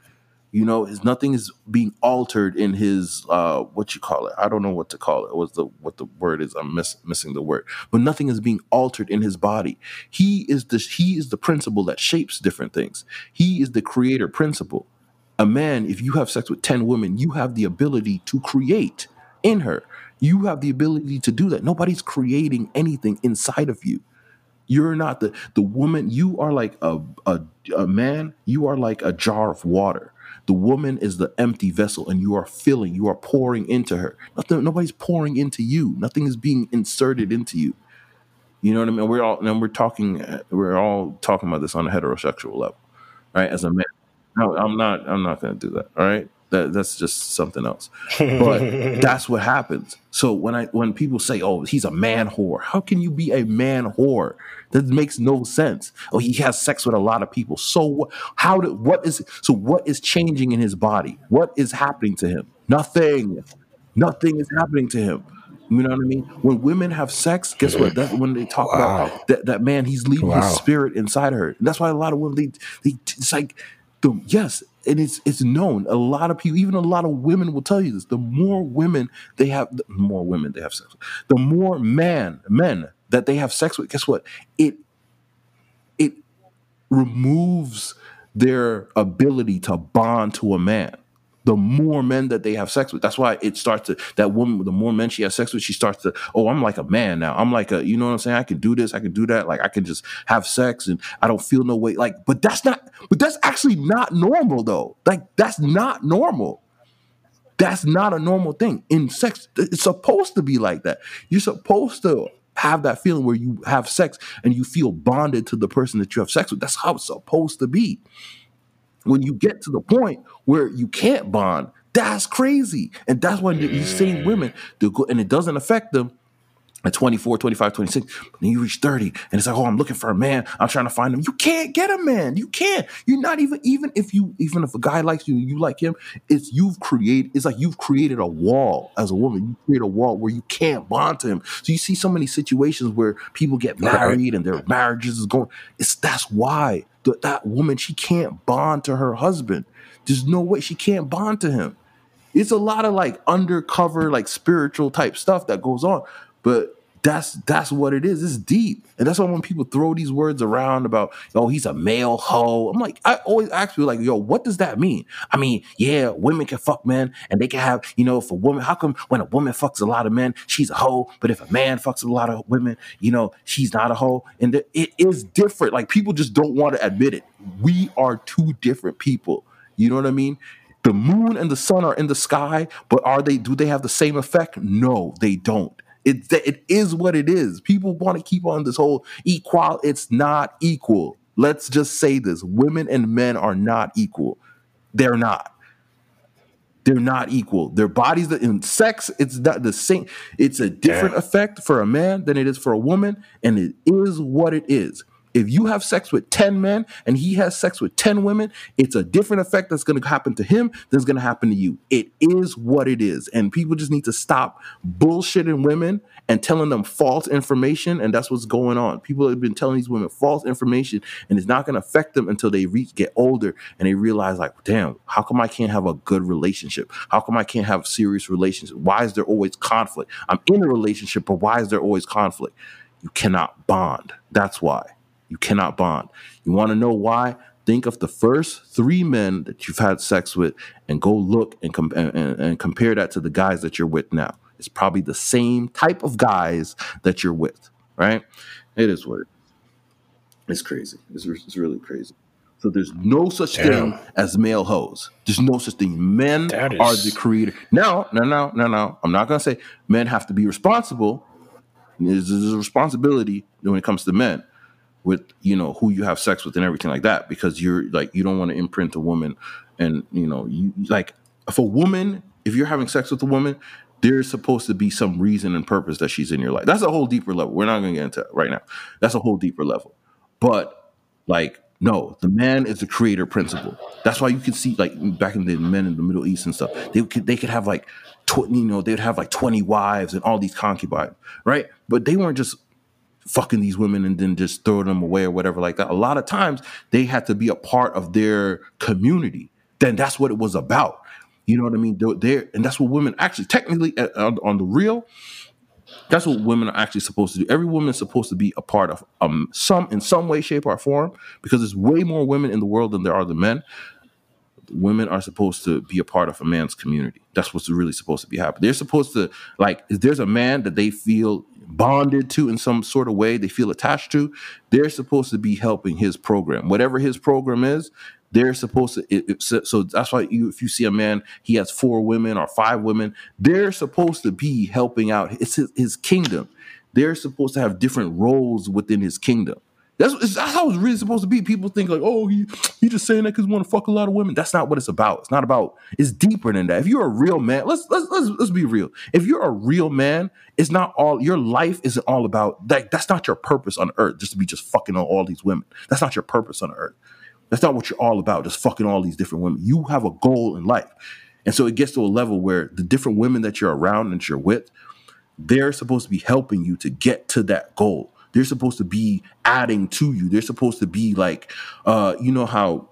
You know, his nothing is being altered in his uh what you call it. I don't know what to call it. What's the what the word is? I'm miss, missing the word. But nothing is being altered in his body. He is the he is the principle that shapes different things. He is the creator principle. A man, if you have sex with 10 women, you have the ability to create in her. You have the ability to do that. Nobody's creating anything inside of you. You're not the the woman. You are like a, a a man. You are like a jar of water. The woman is the empty vessel, and you are filling. You are pouring into her. Nothing. Nobody's pouring into you. Nothing is being inserted into you. You know what I mean? We're all and we're talking. We're all talking about this on a heterosexual level, right? As a man. No, I'm not. I'm not going to do that. All right. That that's just something else. But that's what happens. So when I when people say, "Oh, he's a man whore," how can you be a man whore? That makes no sense. Oh, he has sex with a lot of people. So what? How did what is so what is changing in his body? What is happening to him? Nothing. Nothing is happening to him. You know what I mean? When women have sex, guess what? That's when they talk Wow. about that, that man, he's leaving Wow. his spirit inside her. And that's why a lot of women, they, they it's like, the, yes, and it's it's known. A lot of people, even a lot of women will tell you this. The more women they have, the more women they have sex with, the more man, men that they have sex with, guess what? It it removes their ability to bond to a man. The more men that they have sex with, that's why it starts to that woman. The more men she has sex with, she starts to, oh, I'm like a man now. I'm like a, you know what I'm saying? I can do this, I can do that. Like I can just have sex and I don't feel no way. Like, but that's not, but that's actually not normal though. Like that's not normal. That's not a normal thing in sex. It's supposed to be like that. You're supposed to have that feeling where you have sex and you feel bonded to the person that you have sex with. That's how it's supposed to be. When you get to the point where you can't bond, that's crazy. And that's when these same women, go, and it doesn't affect them at 24, 25, 26, but then you reach 30 and it's like, oh, I'm looking for a man. I'm trying to find him. You can't get a man. You can't. You're not even, even if you, even if a guy likes you, you like him, it's you've created, it's like you've created a wall as a woman. You create a wall where you can't bond to him. So you see so many situations where people get married and their marriages is going, it's that's why that woman, she can't bond to her husband. There's no way she can't bond to him. It's a lot of like undercover, like spiritual type stuff that goes on. But that's that's what it is. It's deep, and that's why when people throw these words around about, oh, he's a male hoe. I'm like, I always ask people, like, yo, what does that mean? I mean, yeah, women can fuck men, and they can have, you know, if a woman, how come when a woman fucks a lot of men, she's a hoe, but if a man fucks a lot of women, you know, she's not a hoe, and the, it is different. Like people just don't want to admit it. We are two different people. You know what I mean? The moon and the sun are in the sky, but are they? Do they have the same effect? No, they don't. It it is what it is. People want to keep on this whole equal. It's not equal. Let's just say this: women and men are not equal. They're not. They're not equal. Their bodies in sex, it's not the same. It's a different effect for a man than it is for a woman, and it is what it is. If you have sex with 10 men and he has sex with 10 women, it's a different effect that's going to happen to him that's going to happen to you. It is what it is. And people just need to stop bullshitting women and telling them false information. And that's what's going on. People have been telling these women false information and it's not going to affect them until they reach, get older and they realize, like, damn, how come I can't have a good relationship? How come I can't have serious relationship? Why is there always conflict? I'm in a relationship, but why is there always conflict? You cannot bond. That's why. You cannot bond. You want to know why? Think of the first three men that you've had sex with and go look and, com- and, and compare that to the guys that you're with now. It's probably the same type of guys that you're with, right? It is what it is. It's crazy. It's, it's really crazy. So there's no such Damn. thing as male hoes. There's no such thing. Men That are the creator. No, no, no, no, no. I'm not gonna say men have to be responsible. There's, there's a responsibility when it comes to men with you know who you have sex with and everything like that because you're like you don't want to imprint a woman and you know you like if a woman if you're having sex with a woman there's supposed to be some reason and purpose that she's in your life. That's a whole deeper level. We're not going to get into that right now. That's a whole deeper level. But like no the man is the creator principle. That's why you can see like back in the men in the middle east and stuff they could they could have like tw- you know they'd have like 20 wives and all these concubines right? But they weren't just fucking these women and then just throw them away or whatever like that. A lot of times they had to be a part of their community. Then that's what it was about. You know what I mean? They're- and that's what women actually technically uh, on, on the real. That's what women are actually supposed to do. Every woman is supposed to be a part of um some in some way, shape, or form because there's way more women in the world than there are the men women are supposed to be a part of a man's community. That's what's really supposed to be happening. They're supposed to like if there's a man that they feel bonded to in some sort of way, they feel attached to, they're supposed to be helping his program. Whatever his program is, they're supposed to it, it- so, that's why you if you see a man he has four women or five women, they're supposed to be helping out it's his, his kingdom. They're supposed to have different roles within his kingdom. That's, that's how it's really supposed to be. People think like, oh, he he just saying that because he want to fuck a lot of women. That's not what it's about. It's not about. It's deeper than that. If you're a real man, let's let's let's let's be real. If you're a real man, it's not all your life isn't all about that. That's not your purpose on earth. Just to be just fucking on all these women. That's not your purpose on earth. That's not what you're all about. Just fucking all these different women. You have a goal in life, and so it gets to a level where the different women that you're around and you're with, they're supposed to be helping you to get to that goal. They're supposed to be adding to you. They're supposed to be like, uh, you know how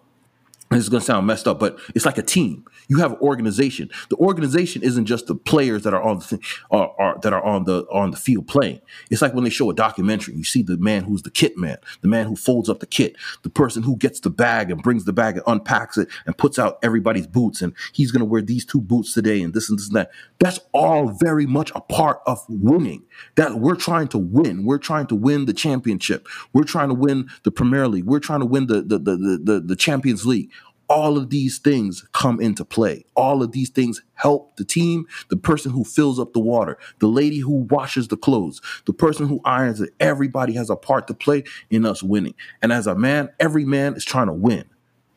this is to sound messed up, but it's like a team. You have organization. The organization isn't just the players that are on the are, are that are on the on the field playing. It's like when they show a documentary. You see the man who's the kit man, the man who folds up the kit, the person who gets the bag and brings the bag and unpacks it and puts out everybody's boots. And he's going to wear these two boots today and this and this and that. That's all very much a part of winning. That we're trying to win. We're trying to win the championship. We're trying to win the Premier League. We're trying to win the the the, the, the Champions League all of these things come into play. All of these things help the team, the person who fills up the water, the lady who washes the clothes, the person who irons it. Everybody has a part to play in us winning. And as a man, every man is trying to win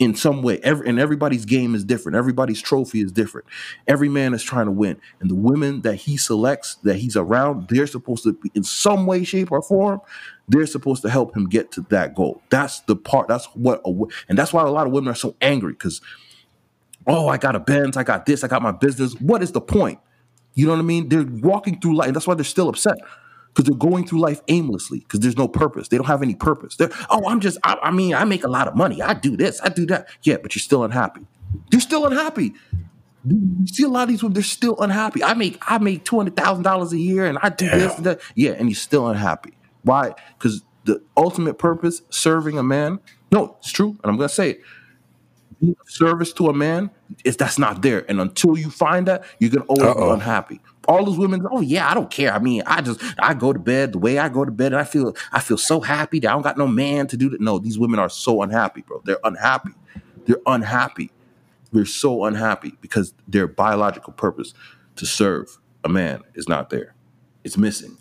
in some way. Every, and everybody's game is different. Everybody's trophy is different. Every man is trying to win. And the women that he selects, that he's around, they're supposed to be in some way, shape, or form, they're supposed to help him get to that goal. That's the part. That's what, a, and that's why a lot of women are so angry because, oh, I got a Benz, I got this, I got my business. What is the point? You know what I mean? They're walking through life. And that's why they're still upset because they're going through life aimlessly because there's no purpose. They don't have any purpose. They're, oh, I'm just, I, I mean, I make a lot of money. I do this, I do that. Yeah, but you're still unhappy. You're still unhappy. You see a lot of these women, they're still unhappy. I make I make two hundred thousand dollars a year, and I do this and that. Yeah, and you're still unhappy. Why? Because the ultimate purpose, serving a man. No, it's true, and I'm gonna say it. Service to a man is that's not there, and until you find that, you're gonna always Uh-oh. be unhappy. All those women, oh yeah, I don't care. I mean, I just I go to bed the way I go to bed, and I feel I feel so happy that I don't got no man to do that. No, these women are so unhappy, bro. They're unhappy. They're unhappy. They're so unhappy because their biological purpose to serve a man is not there. It's missing,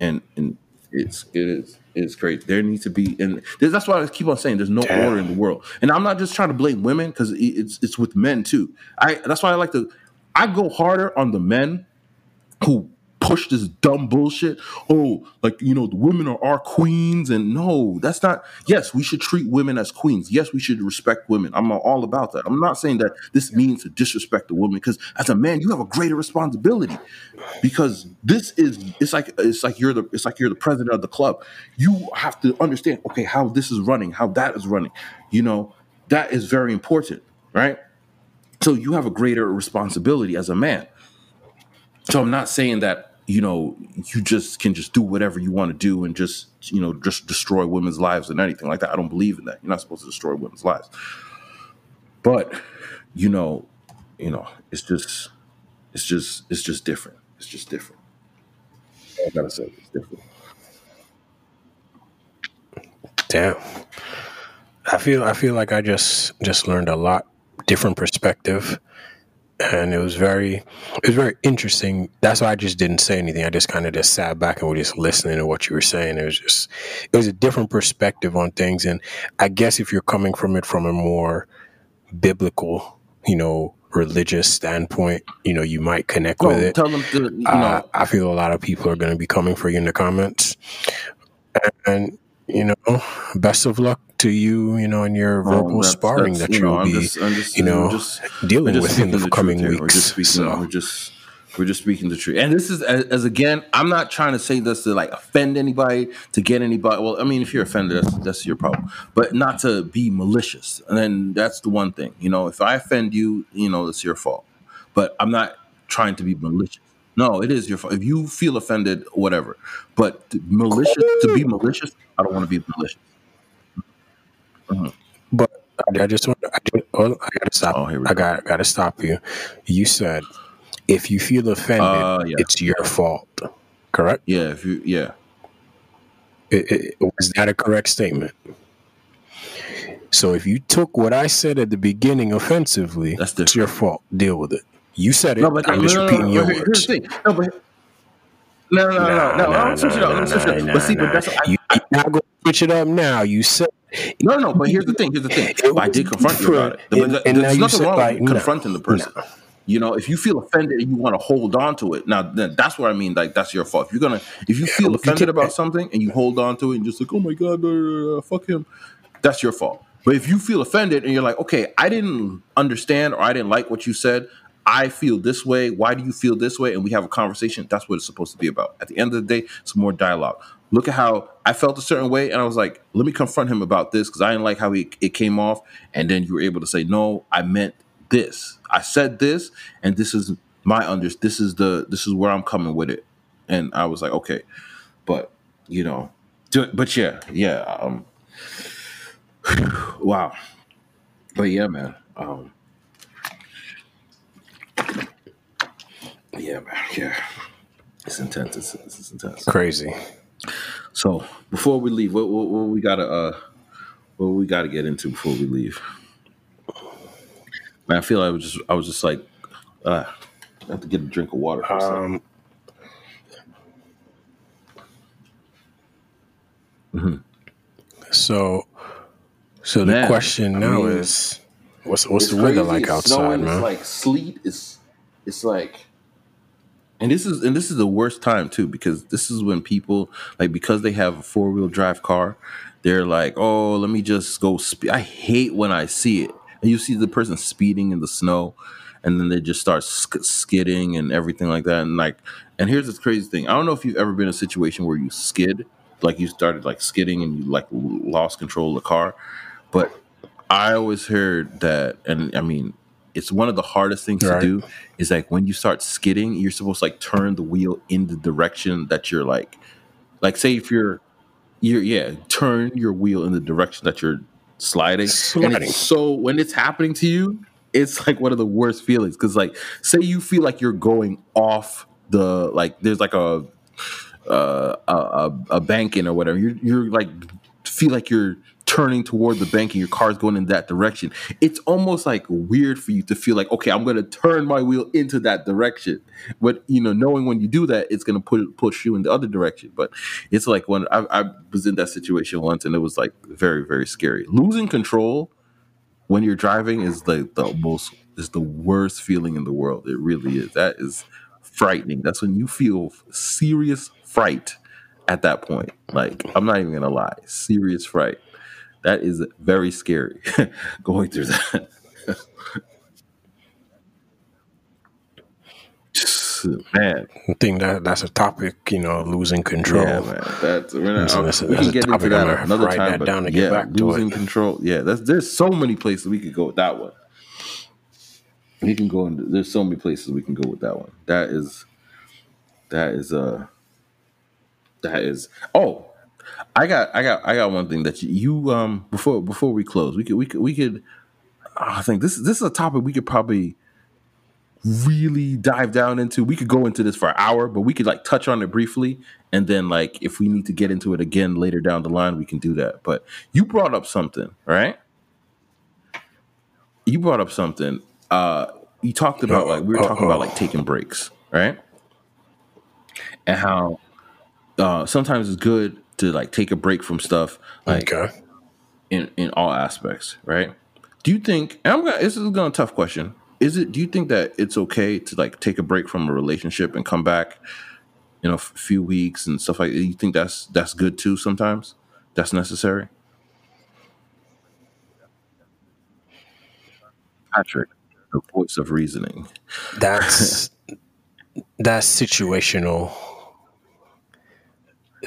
and and it's it is it's crazy. There needs to be, and that's why I keep on saying there's no Damn. order in the world. And I'm not just trying to blame women because it's it's with men too. I that's why I like to I go harder on the men who push this dumb bullshit. Oh, like you know, the women are our queens, and no, that's not. Yes, we should treat women as queens. Yes, we should respect women. I'm all about that. I'm not saying that this means to disrespect the woman because as a man, you have a greater responsibility because this is it's like it's like you're the it's like you're the president of the club. You have to understand okay how this is running, how that is running. You know that is very important, right? So you have a greater responsibility as a man. So I'm not saying that you know you just can just do whatever you want to do and just you know just destroy women's lives and anything like that. I don't believe in that. You're not supposed to destroy women's lives. But you know, you know, it's just it's just it's just different. It's just different. I gotta say it's different. Damn. I feel I feel like I just just learned a lot different perspective and it was very it was very interesting. That's why I just didn't say anything. I just kind of just sat back and was just listening to what you were saying. It was just it was a different perspective on things and I guess if you're coming from it from a more biblical, you know, religious standpoint, you know, you might connect with Oh, it. tell them to you know Uh, I feel a lot of people are going to be coming for you in the comments, and you know, best of luck to you, you know, in your Oh, verbal that's- sparring that's, that you will I'm be, just, just, you know, just, dealing with in the the coming here. We're weeks. just speaking. So- We're just we're just speaking the truth. And this is as, as again, I'm not trying to say this to like offend anybody, to get anybody. Well, I mean, if you're offended, that's that's your problem. But not to be malicious. And then that's the one thing. You know, if I offend you, you know, it's your fault. But I'm not trying to be malicious. No, it is your fault. If you feel offended, whatever. But malicious to be malicious, I don't want to be malicious. But I, I just want, I, just, oh, I got to stop. Oh, I go. got, got to stop you. You said if you feel offended, Uh, yeah. it's your fault. Correct? Yeah, if you yeah. I- I- was that a correct statement? So if you took what I said at the beginning offensively, That's it's your fault. Deal with it. You said it. No, but I'm no, just repeating no, your here- Here's words. the thing. No, but no, no, no, no, I'm switching nah, up. I'm nah, switching up. nah, But see, but that's I, you, you're not going to switch it up now. You said no, no. But here's the thing. Here's the thing. It I did confront you about it. But different, th- and- and there's nothing wrong like, with confronting the person. You know, if you feel offended and you want to hold on to it, now then that's what I mean. Like that's your fault. If you're gonna, if you feel offended about something and you hold on to it and just like, oh my god, uh, fuck him, that's your fault. But if you feel offended and you're like, okay, I didn't understand or I didn't like what you said, I feel this way. Why do you feel this way? And we have a conversation. That's what it's supposed to be about. At the end of the day, it's more dialogue. look at how I felt a certain way, and I was like, let me confront him about this because I didn't like how he, it came off. And then you were able to say, no, I meant this. I said this, and this is my under. This is the this is where I'm coming with it. And I was like, okay, but you know, do, but yeah, yeah, um, wow, but yeah, man, um, yeah, man, yeah, it's intense. It's, it's intense. Crazy. So before we leave, what, what, what we gotta uh, what we gotta get into before we leave? Man, I feel like I was just I was just like, uh, I have to get a drink of water. For a second. Um, so, so the Man, question I now mean, is, what's what's the weather like outside, snowing. man? It's like sleet. It's it's like, and this is and this is the worst time too because this is when people like because they have a four wheel drive car, they're like, oh, let me just go. I hate when I see it and you see the person speeding in the snow, and then they just start sk- skidding and everything like that. And like, and here's this crazy thing. I don't know if you've ever been in a situation where you skid, like you started like skidding and you like lost control of the car, but I always heard that, and I mean, it's one of the hardest things Right. to do is like when you start skidding, you're supposed to like turn the wheel in the direction that you're like, like say if you're, you're yeah, turn your wheel in the direction that you're sliding. Sliding. so when it's happening to you, it's like one of the worst feelings because like say you feel like you're going off the like there's like a uh, a, a, a banking or whatever. You're, you're like feel like you're turning toward the bank and your car's going in that direction. It's almost like weird for you to feel like, okay, I'm going to turn my wheel into that direction. But you know, knowing when you do that, it's going to push push you in the other direction. But it's like when I, I was in that situation once, and it was like very very scary. Losing control when you're driving is like the most is the worst feeling in the world. It really is. That is frightening. That's when you feel serious fright at that point. Like I'm not even gonna lie, serious fright. That is very scary. going through that. man, I think that that's a topic, you know, losing control. yeah, man. That's, we're not, That's- that's a- we that's can a get into topic. I'm that to another write time. that but down to get yeah, back to losing control. Yeah, that's there's so many places we could go with that one. We can go into there's so many places we can go with that one. That is that is uh that is oh I got I got I got one thing that you, um before before we close we could we could we could I think this this is a topic we could probably really dive down into. We could go into this for an hour, but we could like touch on it briefly, and then like if we need to get into it again later down the line, we can do that. But you brought up something, right? You brought up something. Uh, you talked about like we were talking about like taking breaks, right? And how uh, sometimes it's good to like take a break from stuff, like Okay. in in all aspects, right? Do you think? I'm gonna. This is gonna tough question. Is it? Do you think that it's okay to like take a break from a relationship and come back, in a few weeks and stuff like? that? You think that's that's good too? Sometimes that's necessary. Patrick, the voice of reasoning. That's that's situational.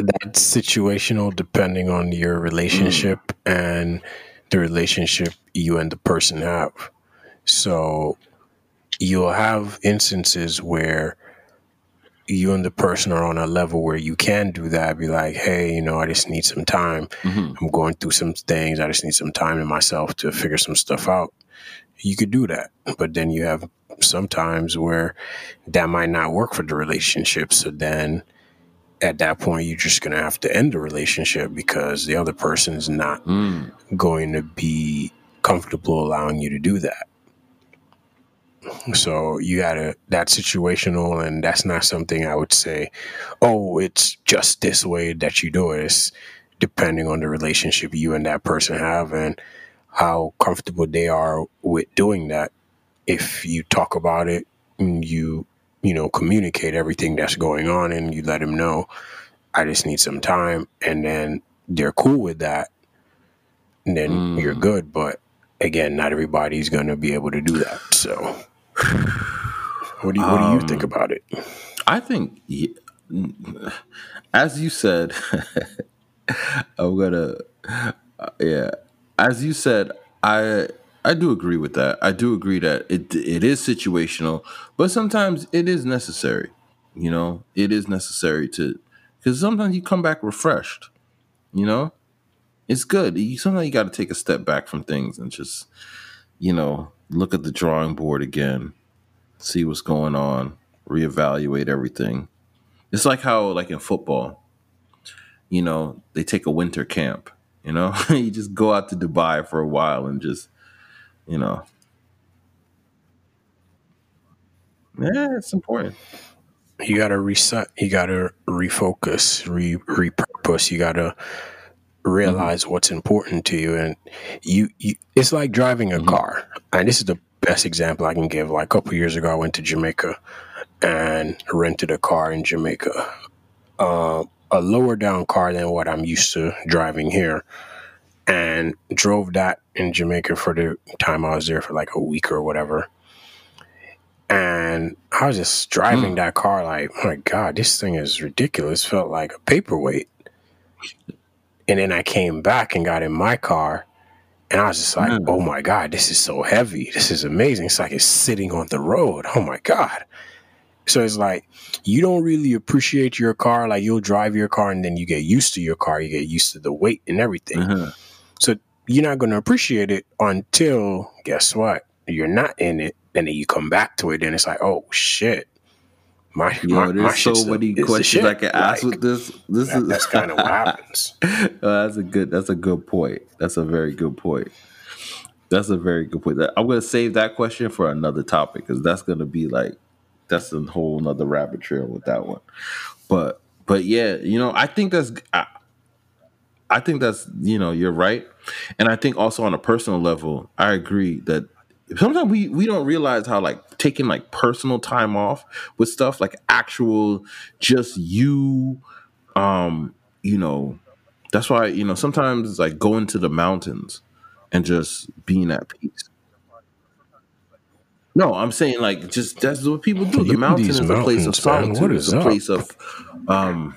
That's situational depending on your relationship and the relationship you and the person have. So you'll have instances where you and the person are on a level where you can do that. Be like, hey, you know, I just need some time. Mhm. I'm going through some things. I just need some time to myself to figure some stuff out. You could do that. But then you have sometimes where that might not work for the relationship. So then at that point, you're just going to have to end the relationship because the other person is not Mm. going to be comfortable allowing you to do that. So you gotta that's situational and that's not something I would say, oh, it's just this way that you do it. It's depending on the relationship you and that person have and how comfortable they are with doing that. If you talk about it and you, you know, communicate everything that's going on and you let them know, I just need some time and then they're cool with that, and then Mm. you're good. But again, not everybody's gonna be able to do that. So what do you what do you think Um, about it? I think, as you said, I'm gonna, uh, yeah. As you said, I I do agree with that. I do agree that it it is situational, but sometimes it is necessary. You know, it is necessary to because sometimes you come back refreshed. You know, it's good. You, sometimes you got to take a step back from things and just you know look at the drawing board again, see what's going on, reevaluate everything. It's like how like in football, you know, they take a winter camp. You know, you just go out to Dubai for a while and just, you know, yeah, it's important. You gotta reset. You gotta refocus, re repurpose. You gotta realize what's important to you, and you. you it's like driving a car, and this is the best example I can give. Like a couple years ago, I went to Jamaica and rented a car in Jamaica. Uh, a lower down car than what I'm used to driving here, and drove that in Jamaica for the time I was there for like a week or whatever. And I was just driving that car like, oh my God, this thing is ridiculous. Felt like a paperweight. And then I came back and got in my car and I was just like, Mm. oh my God, this is so heavy. This is amazing. It's like it's sitting on the road. Oh my God. So it's like you don't really appreciate your car. Like you'll drive your car and then you get used to your car. You get used to the weight and everything. Uh-huh. So you're not going to appreciate it until guess what? You're not in it, and then you come back to it, and it's like, oh shit, my Yo, my, my there's so many the questions I can ask Like, with this. This that- is that's kind of what happens. That's a good. That's a good point. That's a very good point. That's a very good point. I'm gonna save that question for another topic because that's gonna be like that's a whole nother rabbit trail with that one. But but yeah, you know, I think that's I, I think that's you know you're right, and I think also on a personal level, I agree that sometimes we we don't realize how like taking like personal time off with stuff like actual just you, um, you know, that's why you know sometimes it's like going to the mountains and just being at peace. No, I'm saying like just that's what people do. The mountain is a place of solitude. It's a place of um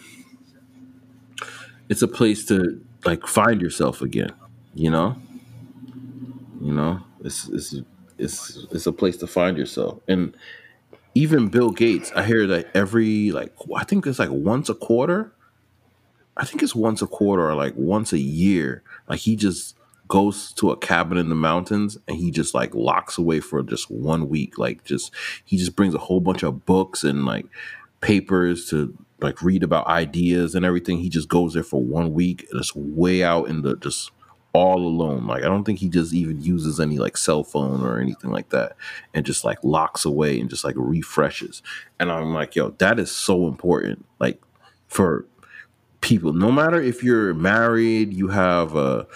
it's a place to like find yourself again, you know? You know? It's it's it's it's a place to find yourself. And even Bill Gates, I hear that every like I think it's like once a quarter I think it's once a quarter or like once a year. Like he just goes to a cabin in the mountains and he just like locks away for just one week. Like just he just brings a whole bunch of books and like papers to like read about ideas and everything. He just goes there for one week it's way out in the just all alone. Like I don't think he just even uses any like cell phone or anything like that and just like locks away and just like refreshes. And I'm like, yo, that is so important. Like for people no matter if you're married you have a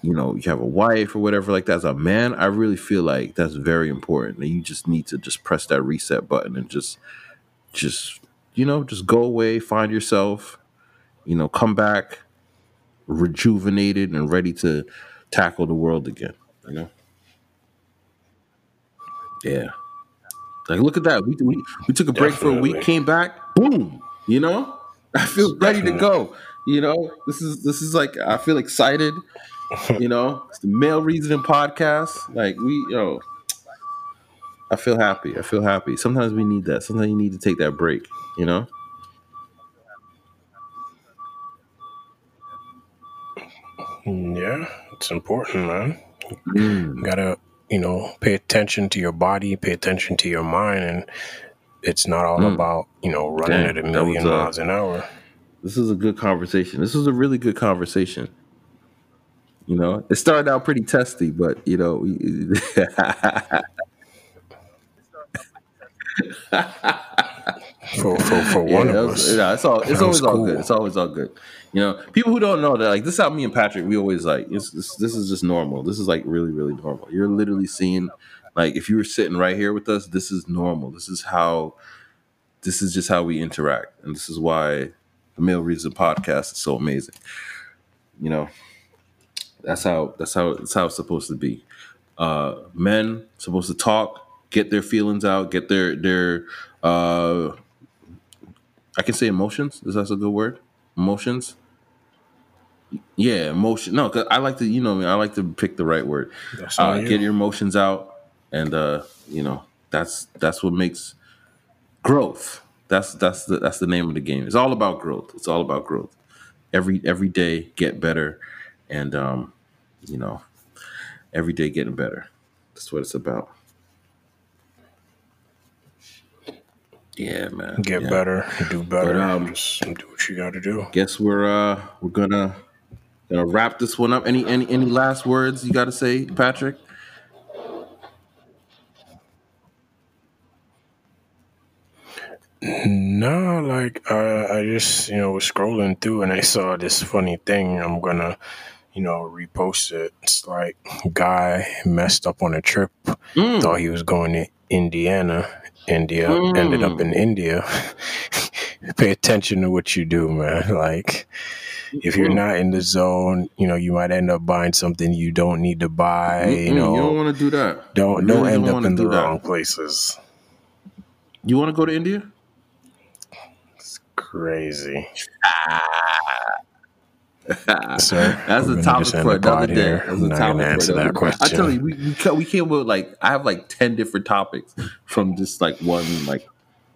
you know you have a wife or whatever like that as a man i really feel like that's very important and you just need to just press that reset button and just just you know just go away find yourself you know come back rejuvenated and ready to tackle the world again you know? Yeah. Like look at that. We, we, we took a break for a week came back boom you know? I feel ready to go you know? This is this is like i feel excited you know? It's the male reasoning podcast. Like we know i feel happy i feel happy sometimes we need that sometimes you need to take that break you know Yeah, it's important, man. Mm. You gotta, you know, pay attention to your body, pay attention to your mind, and it's not all Mm. about you know running Damn, at a million was, uh, miles an hour. this is a good conversation this is a really good conversation you know it started out pretty testy but you know For for, for Yeah, one that of was- us, yeah, it's all. It's always was all good. It's always all good. You know, people who don't know that, like this, is how me and Patrick, we always like. It's, this, this is just normal. This is like really, really normal. You're literally seeing, like, if you were sitting right here with us, this is normal. This is how. This is just how we interact, and this is why the Male Reason podcast is so amazing. You know, that's how. That's how. That's how it's supposed to be. Uh, men supposed to talk, get their feelings out, get their their uh, I can say emotions. Is that a good word? Emotions. Yeah, emotion. No, 'cause I like to, you know, me, I like to pick the right word. Uh, you. get your emotions out, and uh, you know, that's that's what makes growth. That's that's the that's the name of the game. It's all about growth. It's all about growth. Every every day, get better, and um, you know, every day getting better. That's what it's about. Yeah, man. Get Yeah. better, do better. But, um, Just do what you got to do. Guess we're uh we're gonna gonna wrap this one up. Any any any last words you got to say, Patrick? No, like uh, I just you know was scrolling through and I saw this funny thing. I'm gonna you know repost it. It's like guy messed up on a trip. Mm. Thought he was going to Indiana. India ended up mm. in India. Pay attention to what you do, man. Like if you're not in the zone, you know you might end up buying something you don't need to buy. Mm-mm, You know, you don't want to do that. don't don't really end up wanna in the that. wrong places. You want to go to India? It's crazy. Ah. Sir, That's a topic for another day. here. That's I'm a not topic answer that question. I tell you, we we, we came with like I have like ten different topics from just like one like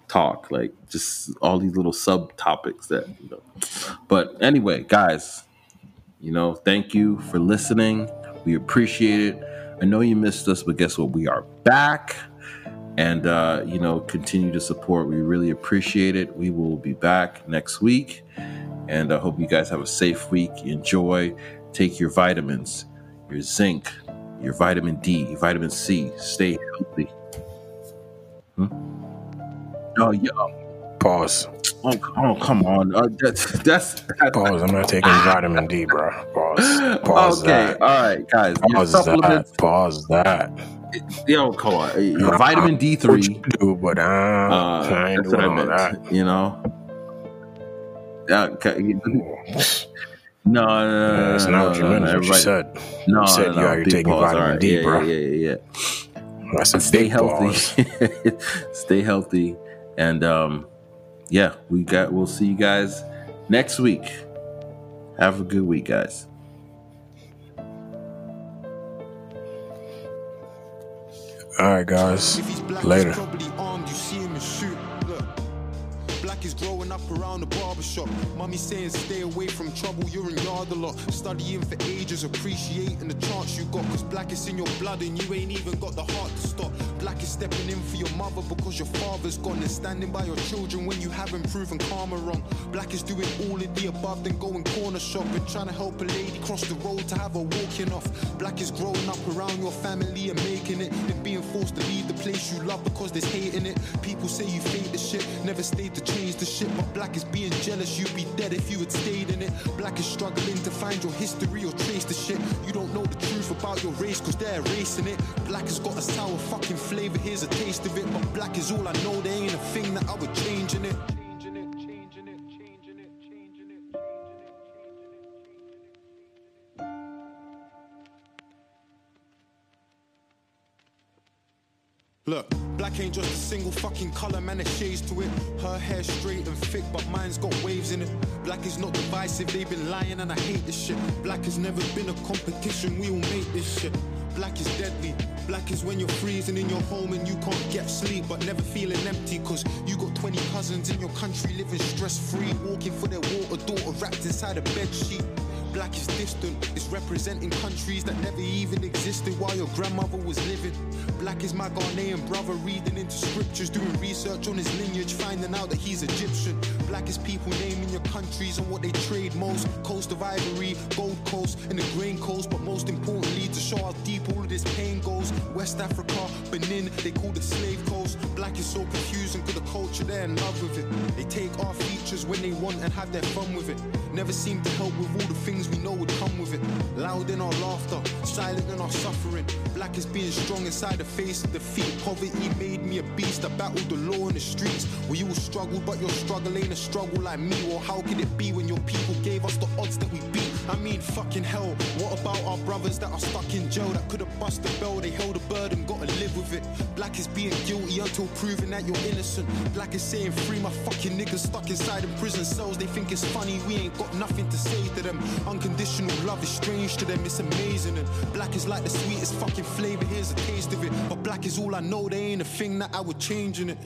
talk, like just all these little subtopics that you know. But anyway, guys, you know, thank you for listening. We appreciate it. I know you missed us, but guess what? We are back. And uh, you know, continue to support. We really appreciate it. We will be back next week. And I hope you guys have a safe week. Enjoy. Take your vitamins, your zinc, your vitamin D, your vitamin C. Stay healthy. Hmm? Oh yeah. Pause. Oh, oh come on. Uh, that's that's, that's Pause. I'm not taking vitamin D, bro. Pause. Pause okay. that. All right, guys. Pause that. Pause that. Yo, come on. Vitamin D What three. you do, but uh, Uh, that's what I meant. that. You know. Uh, no, no, no, That's not what you meant. what you everybody- said. No, You said no, you no, out here big taking vitamin D, yeah, bro. Yeah, yeah, yeah. That's a Stay big healthy. Stay healthy, and um, yeah, we got. We'll see you guys next week. Have a good week, guys. All right, guys. If he's black, Later. Up around the barbershop. Mommy saying stay away from trouble, you're in yard a lot. Studying for ages, appreciating the chance you got. Cause black is in your blood and you ain't even got the heart to stop. Black is stepping in for your mother because your father's gone and standing by your children when you haven't proven karma wrong. Black is doing all of the above, then going corner shopping, trying to help a lady cross the road to have her walking off. Black is growing up around your family and making it, then being forced to leave the place you love because there's hate in it. People say you fake the shit, never stayed to change the shit, but black is being jealous. You'd be dead if you had stayed in it. Black is struggling to find your history or trace the shit. You don't know the truth about your race because they're erasing it. Black has got a sour fucking flavor, here's a taste of it. But black is all I know, there ain't a thing that I would change in it. Look, black ain't just a single fucking color, man, there's shades to it. Her hair straight and thick, but mine's got waves in it. Black is not divisive, they've been lying and I hate this shit. Black has never been a competition, we all make this shit. Black is deadly. Black is when you're freezing in your home and you can't get sleep, but never feeling empty. Cause you got 20 cousins in your country living stress free, walking for their water, daughter wrapped inside a bed sheet. Black is distant, it's representing countries that never even existed while your grandmother was living. Black is my Ghanaian brother reading into scriptures, doing research on his lineage, finding out that he's Egyptian. Black is people naming your countries and what they trade most. Coast of Ivory, Gold Coast, and the Grain Coast, but most importantly, to show how deep all of this pain goes. West Africa, Benin, they call the slave coast. Black is so confusing because the culture, they're in love with it. They take our features when they want and have their fun with it. Never seem to help with all the things things we know would come with it. Loud in our laughter, silent in our suffering. Black is being strong inside the face of defeat. Poverty made me a beast. I battled the law in the streets. We all struggle, but your struggle ain't a struggle like me. Or how could it be when your people gave us the odds that we beat? I mean, fucking hell. What about our brothers that are stuck in jail that could have bust the bell? They held a burden, gotta live with it. Black is being guilty until proven that you're innocent. Black is saying free my fucking niggas stuck inside in prison cells. They think it's funny, we ain't got nothing to say to them. Unconditional love is strange to them, it's amazing. And black is like the sweetest fucking flavor, here's a taste of it. But black is all I know, there ain't a thing that I would change in it.